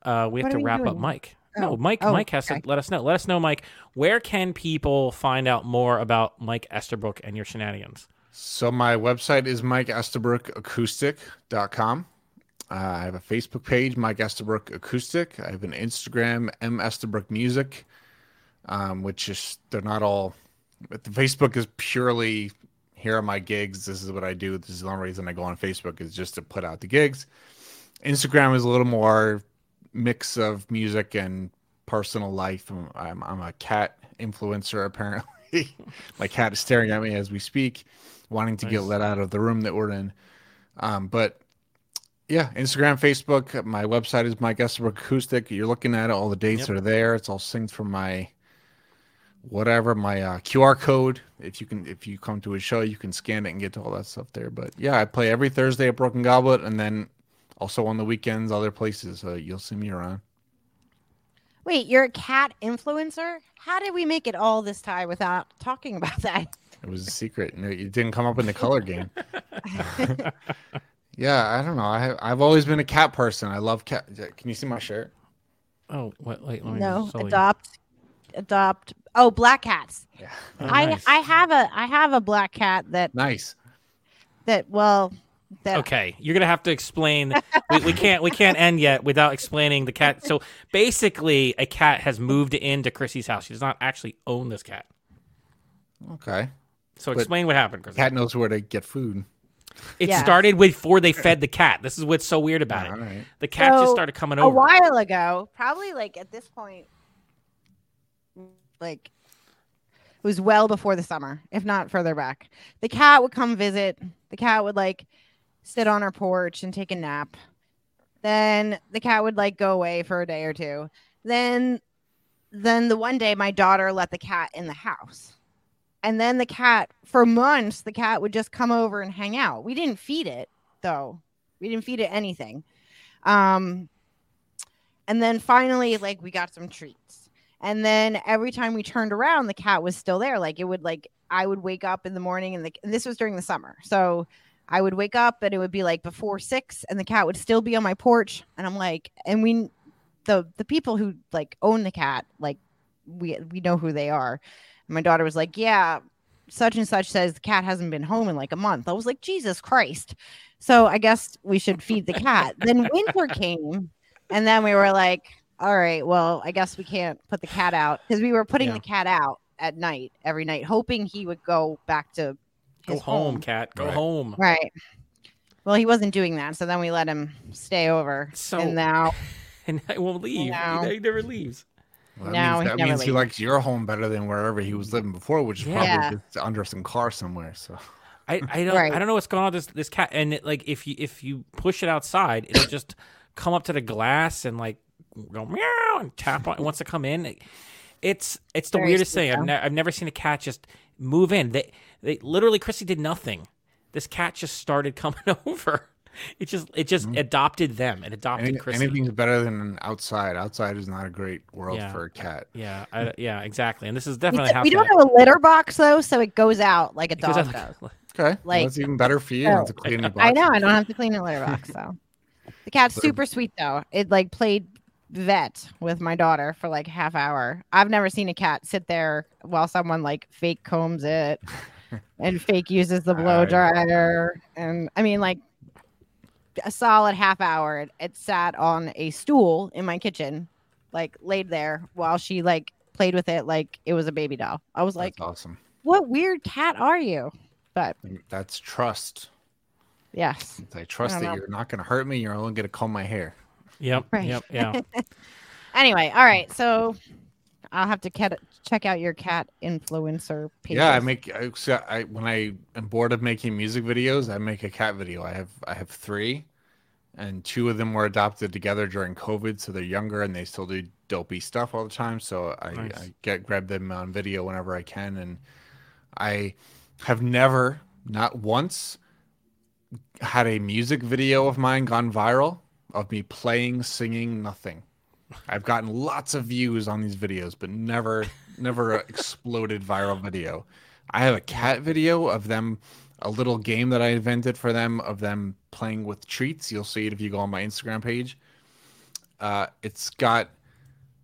uh, we have What to we wrap up? Mike. Oh. No, Mike. Oh, Mike has okay. to let us know. Let us know, Mike. Where can people find out more about Mike Estabrook and your shenanigans? So my website is mikeestabrook.acoustic.com. Uh, I have a Facebook page, Mike Estabrook Acoustic. I have an Instagram, M Estabrook Music, um, which is they're not all. But the Facebook is purely here are my gigs. This is what I do. This is the only reason I go on Facebook is just to put out the gigs. Instagram is a little more mix of music and personal life. I'm, I'm, I'm a cat influencer apparently. my cat is staring at me as we speak, wanting to get let out of the room that we're in. Um, but yeah, Instagram, Facebook. My website is Mike Estabrook Acoustic. You're looking at it. All the dates Yep. are there. It's all synced from my whatever my uh, QR code. If you can, if you come to a show, you can scan it and get to all that stuff there. But yeah, I play every Thursday at Broken Goblet, and then also on the weekends, other places. So you'll see me around. wait you're a cat influencer how did we make it all this time without talking about that It was a secret. No, It didn't come up in the color game. yeah, I don't know. I I've always been a cat person. I love cat. Can you see my shirt? Oh, what? Wait, let me no slowly- adopt adopt oh black cats Yeah. Oh, i nice. i have a i have a black cat that Nice. that well that Okay, you're gonna have to explain. we, we can't we can't end yet without explaining the cat. So basically, a cat has moved into Chrissie's house. She does not actually own this cat. Okay. So But- explain what happened, Chrissie. Cat knows where to get food. It Yeah. started before they fed the cat. This is what's so weird about All it. right. The cat just started coming over. a while ago, probably like at this point, like it was well before the summer, if not further back. The cat would come visit. The cat would like sit on our porch and take a nap. Then the cat would like go away for a day or two. Then, then the one day my daughter let the cat in the house. And then the cat, for months, the cat would just come over and hang out. We didn't feed it though. We didn't feed it anything. Um, and then finally, like we got some treats. And then every time we turned around, the cat was still there. Like it would like I would wake up in the morning and the and this was during the summer. So I would wake up and it would be like before six, and the cat would still be on my porch, and I'm like, and we, the the people who like own the cat, like we we know who they are. And my daughter was like, yeah, such and such says the cat hasn't been home in like a month. I was like, Jesus Christ. So I guess we should feed the cat. then winter came, and then we were like, all right, well, I guess we can't put the cat out because we were putting Yeah. the cat out at night every night, hoping he would go back to Go his home, cat. Go Right. home. Right. Well, he wasn't doing that, so then we let him stay over. So- and now, And he won't leave. No. He, he never leaves. Well, that No, means, he that never means he likes your home better than wherever he was living before, which is Yeah. probably just under some car somewhere. So I, I don't Right. I don't know what's going on with this this cat and it, like if you if you push it outside it'll just come up to the glass and like go meow and tap on it wants to come in. It's it's the Very weirdest sweet, thing. I've, ne- I've never seen a cat just move in. They they literally Chrissie did nothing. This cat just started coming over. It just it just mm-hmm. adopted them. It adopted Any, Chrissie. anything's better than outside. Outside is not a great world Yeah. for a cat. Yeah, I, mm. yeah, exactly. And this is definitely how we don't have a litter box though, so it goes out like a because dog does. look- Okay, well, Like- that's even better for you. You to clean your I know I don't have to clean a litter box, so the cat's super sweet though. It like played vet with my daughter for like half hour. I've never seen a cat sit there while someone like fake combs it and fake uses the blow dryer, and I mean like a solid half hour. It, it sat on a stool in my kitchen, like laid there while she like played with it like it was a baby doll. I was like, That's awesome. "What weird cat are you?" But That's trust. yes, I trust don't that know. you're not going to hurt me. You're only going to comb my hair. Yep, Right. yep, yeah. Anyway, all right. So I'll have to cat- check out your cat influencer page. Yeah, I make. I, so I when I am bored of making music videos, I make a cat video. I have I have three, and two of them were adopted together during COVID, so they're younger and they still do dopey stuff all the time. So I, Nice. I get grab them on video whenever I can, and I have never, not once, had a music video of mine gone viral of me playing, singing, nothing. I've gotten lots of views on these videos, but never, never exploded viral video. I have a cat video of them, a little game that I invented for them of them playing with treats. You'll see it if you go on my Instagram page. Uh, it's got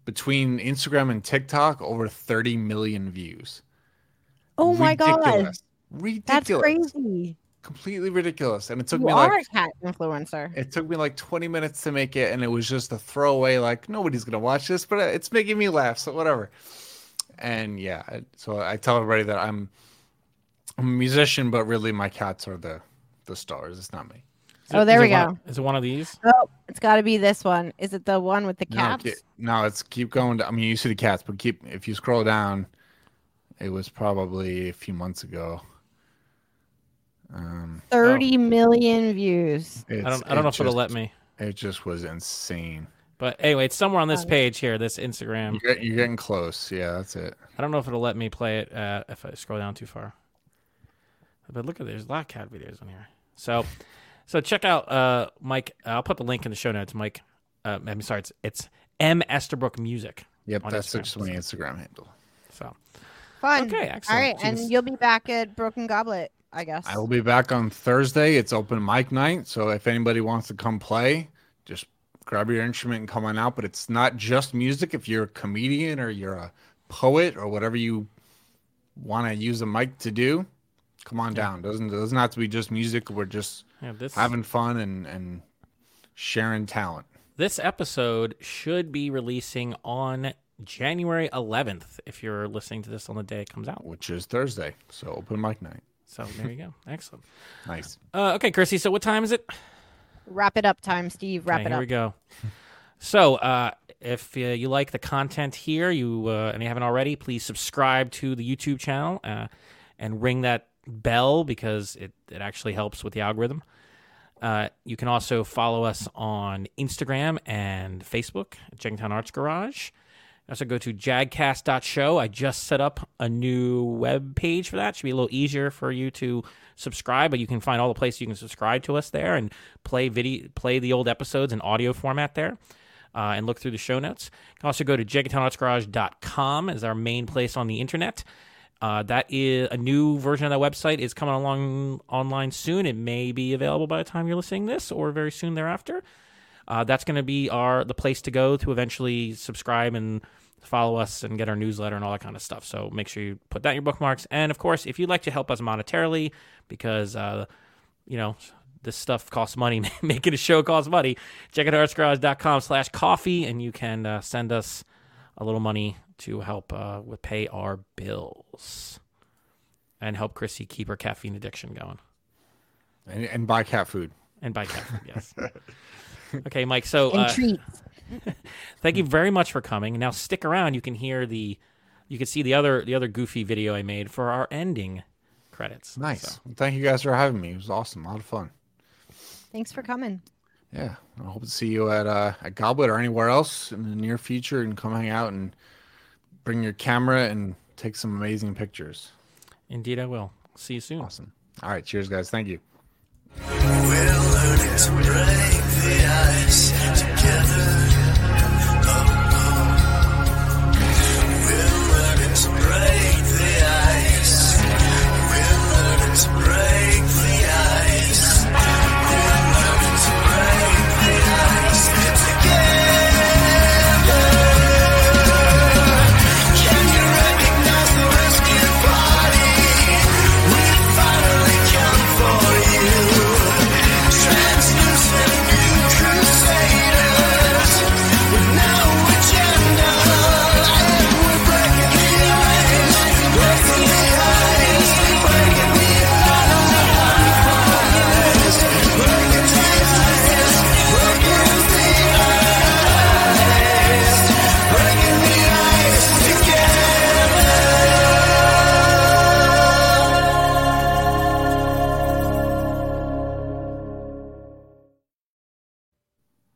between Instagram and TikTok over 30 million views. oh my god, Ridiculous. Ridiculous. that's crazy! Completely ridiculous. And it took You me are like a cat influencer. it took me like 20 minutes to make it, and it was just a throwaway, like, nobody's going to watch this, but uh, it's making me laugh, so whatever. And yeah, so I tell everybody that I'm, I'm a musician, but really my cats are the, the stars. It's not me. Is Oh, it- there is we it one- go. Is it one of these? Oh, it's got to be this one. Is it the one with the cats? No, caps? ke- no, it's keep going. To, I mean, you see the cats, but keep, if you scroll down, it was probably a few months ago. Um, Thirty million views. it's, I don't. I don't know if it'll let me. It just was insane. But anyway, it's somewhere on this Um, page here, this Instagram. You're, you're getting close. Yeah, that's it. I don't know if it'll let me play it uh, if I scroll down too far. But look at there's a lot of cat videos on here. So, so check out uh, Mike. I'll put the link in the show notes. Mike. Uh, I'm sorry. It's it's M Estabrook Music. Yep, that's Instagram. just my Instagram handle. So Fun. okay, All excellent. right, and you'll be back at Broken Goblet, I guess. I will be back on Thursday. It's open mic night, so if anybody wants to come play, just grab your instrument and come on out. But it's not just music. If you're a comedian or you're a poet or whatever you want to use a mic to do, come on down. Doesn't doesn't have to be just music. We're just yeah, this having fun and and sharing talent. this episode should be releasing on January 11th. If you're listening to this on the day it comes out. Which is Thursday, so open mic night. So there you go. Excellent. Nice. Uh, okay, Chrissie. So what time is it? Wrap it up time, Steve. Wrap Okay, it here up. Here we go. So, uh, if uh, you like the content here, you uh, and you haven't already, please subscribe to the YouTube channel uh, and ring that bell because it, it actually helps with the algorithm. Uh, you can also follow us on Instagram and Facebook at Jenkintown Arts Garage. Also, go to jagcast.show. I just set up a new web page for that. It Should be a little easier for you to subscribe, but you can find all the places you can subscribe to us there and play video, play the old episodes in audio format there, uh, and look through the show notes. You can also go to jenkintownartsgarage.com as our main place on the internet. Uh, that is a new version of that website is coming along online soon. It may be available by the time you're listening this, or very soon thereafter. Uh, that's going to be our the place to go to eventually subscribe and follow us and get our newsletter and all that kind of stuff. So make sure you put that in your bookmarks. And of course, if you'd like to help us monetarily, because uh, you know this stuff costs money, making a show costs money. Check out artsgarage.com slash coffee, and you can uh, send us a little money to help uh, with pay our bills and help Chrissie keep her caffeine addiction going. And, and buy cat food. And buy cat food, yes. okay, Mike. So And uh, treats. thank you very much for coming. Now stick around. You can hear the, you can see the other the other goofy video I made for our ending credits. Nice. So, Well, thank you guys for having me. It was awesome. A lot of fun. Thanks for coming. Yeah. I hope to see you at uh, at Goblet or anywhere else in the near future and come hang out and bring your camera and take some amazing pictures. indeed, I will. See you soon. Awesome. All right. Cheers, guys. Thank you. We're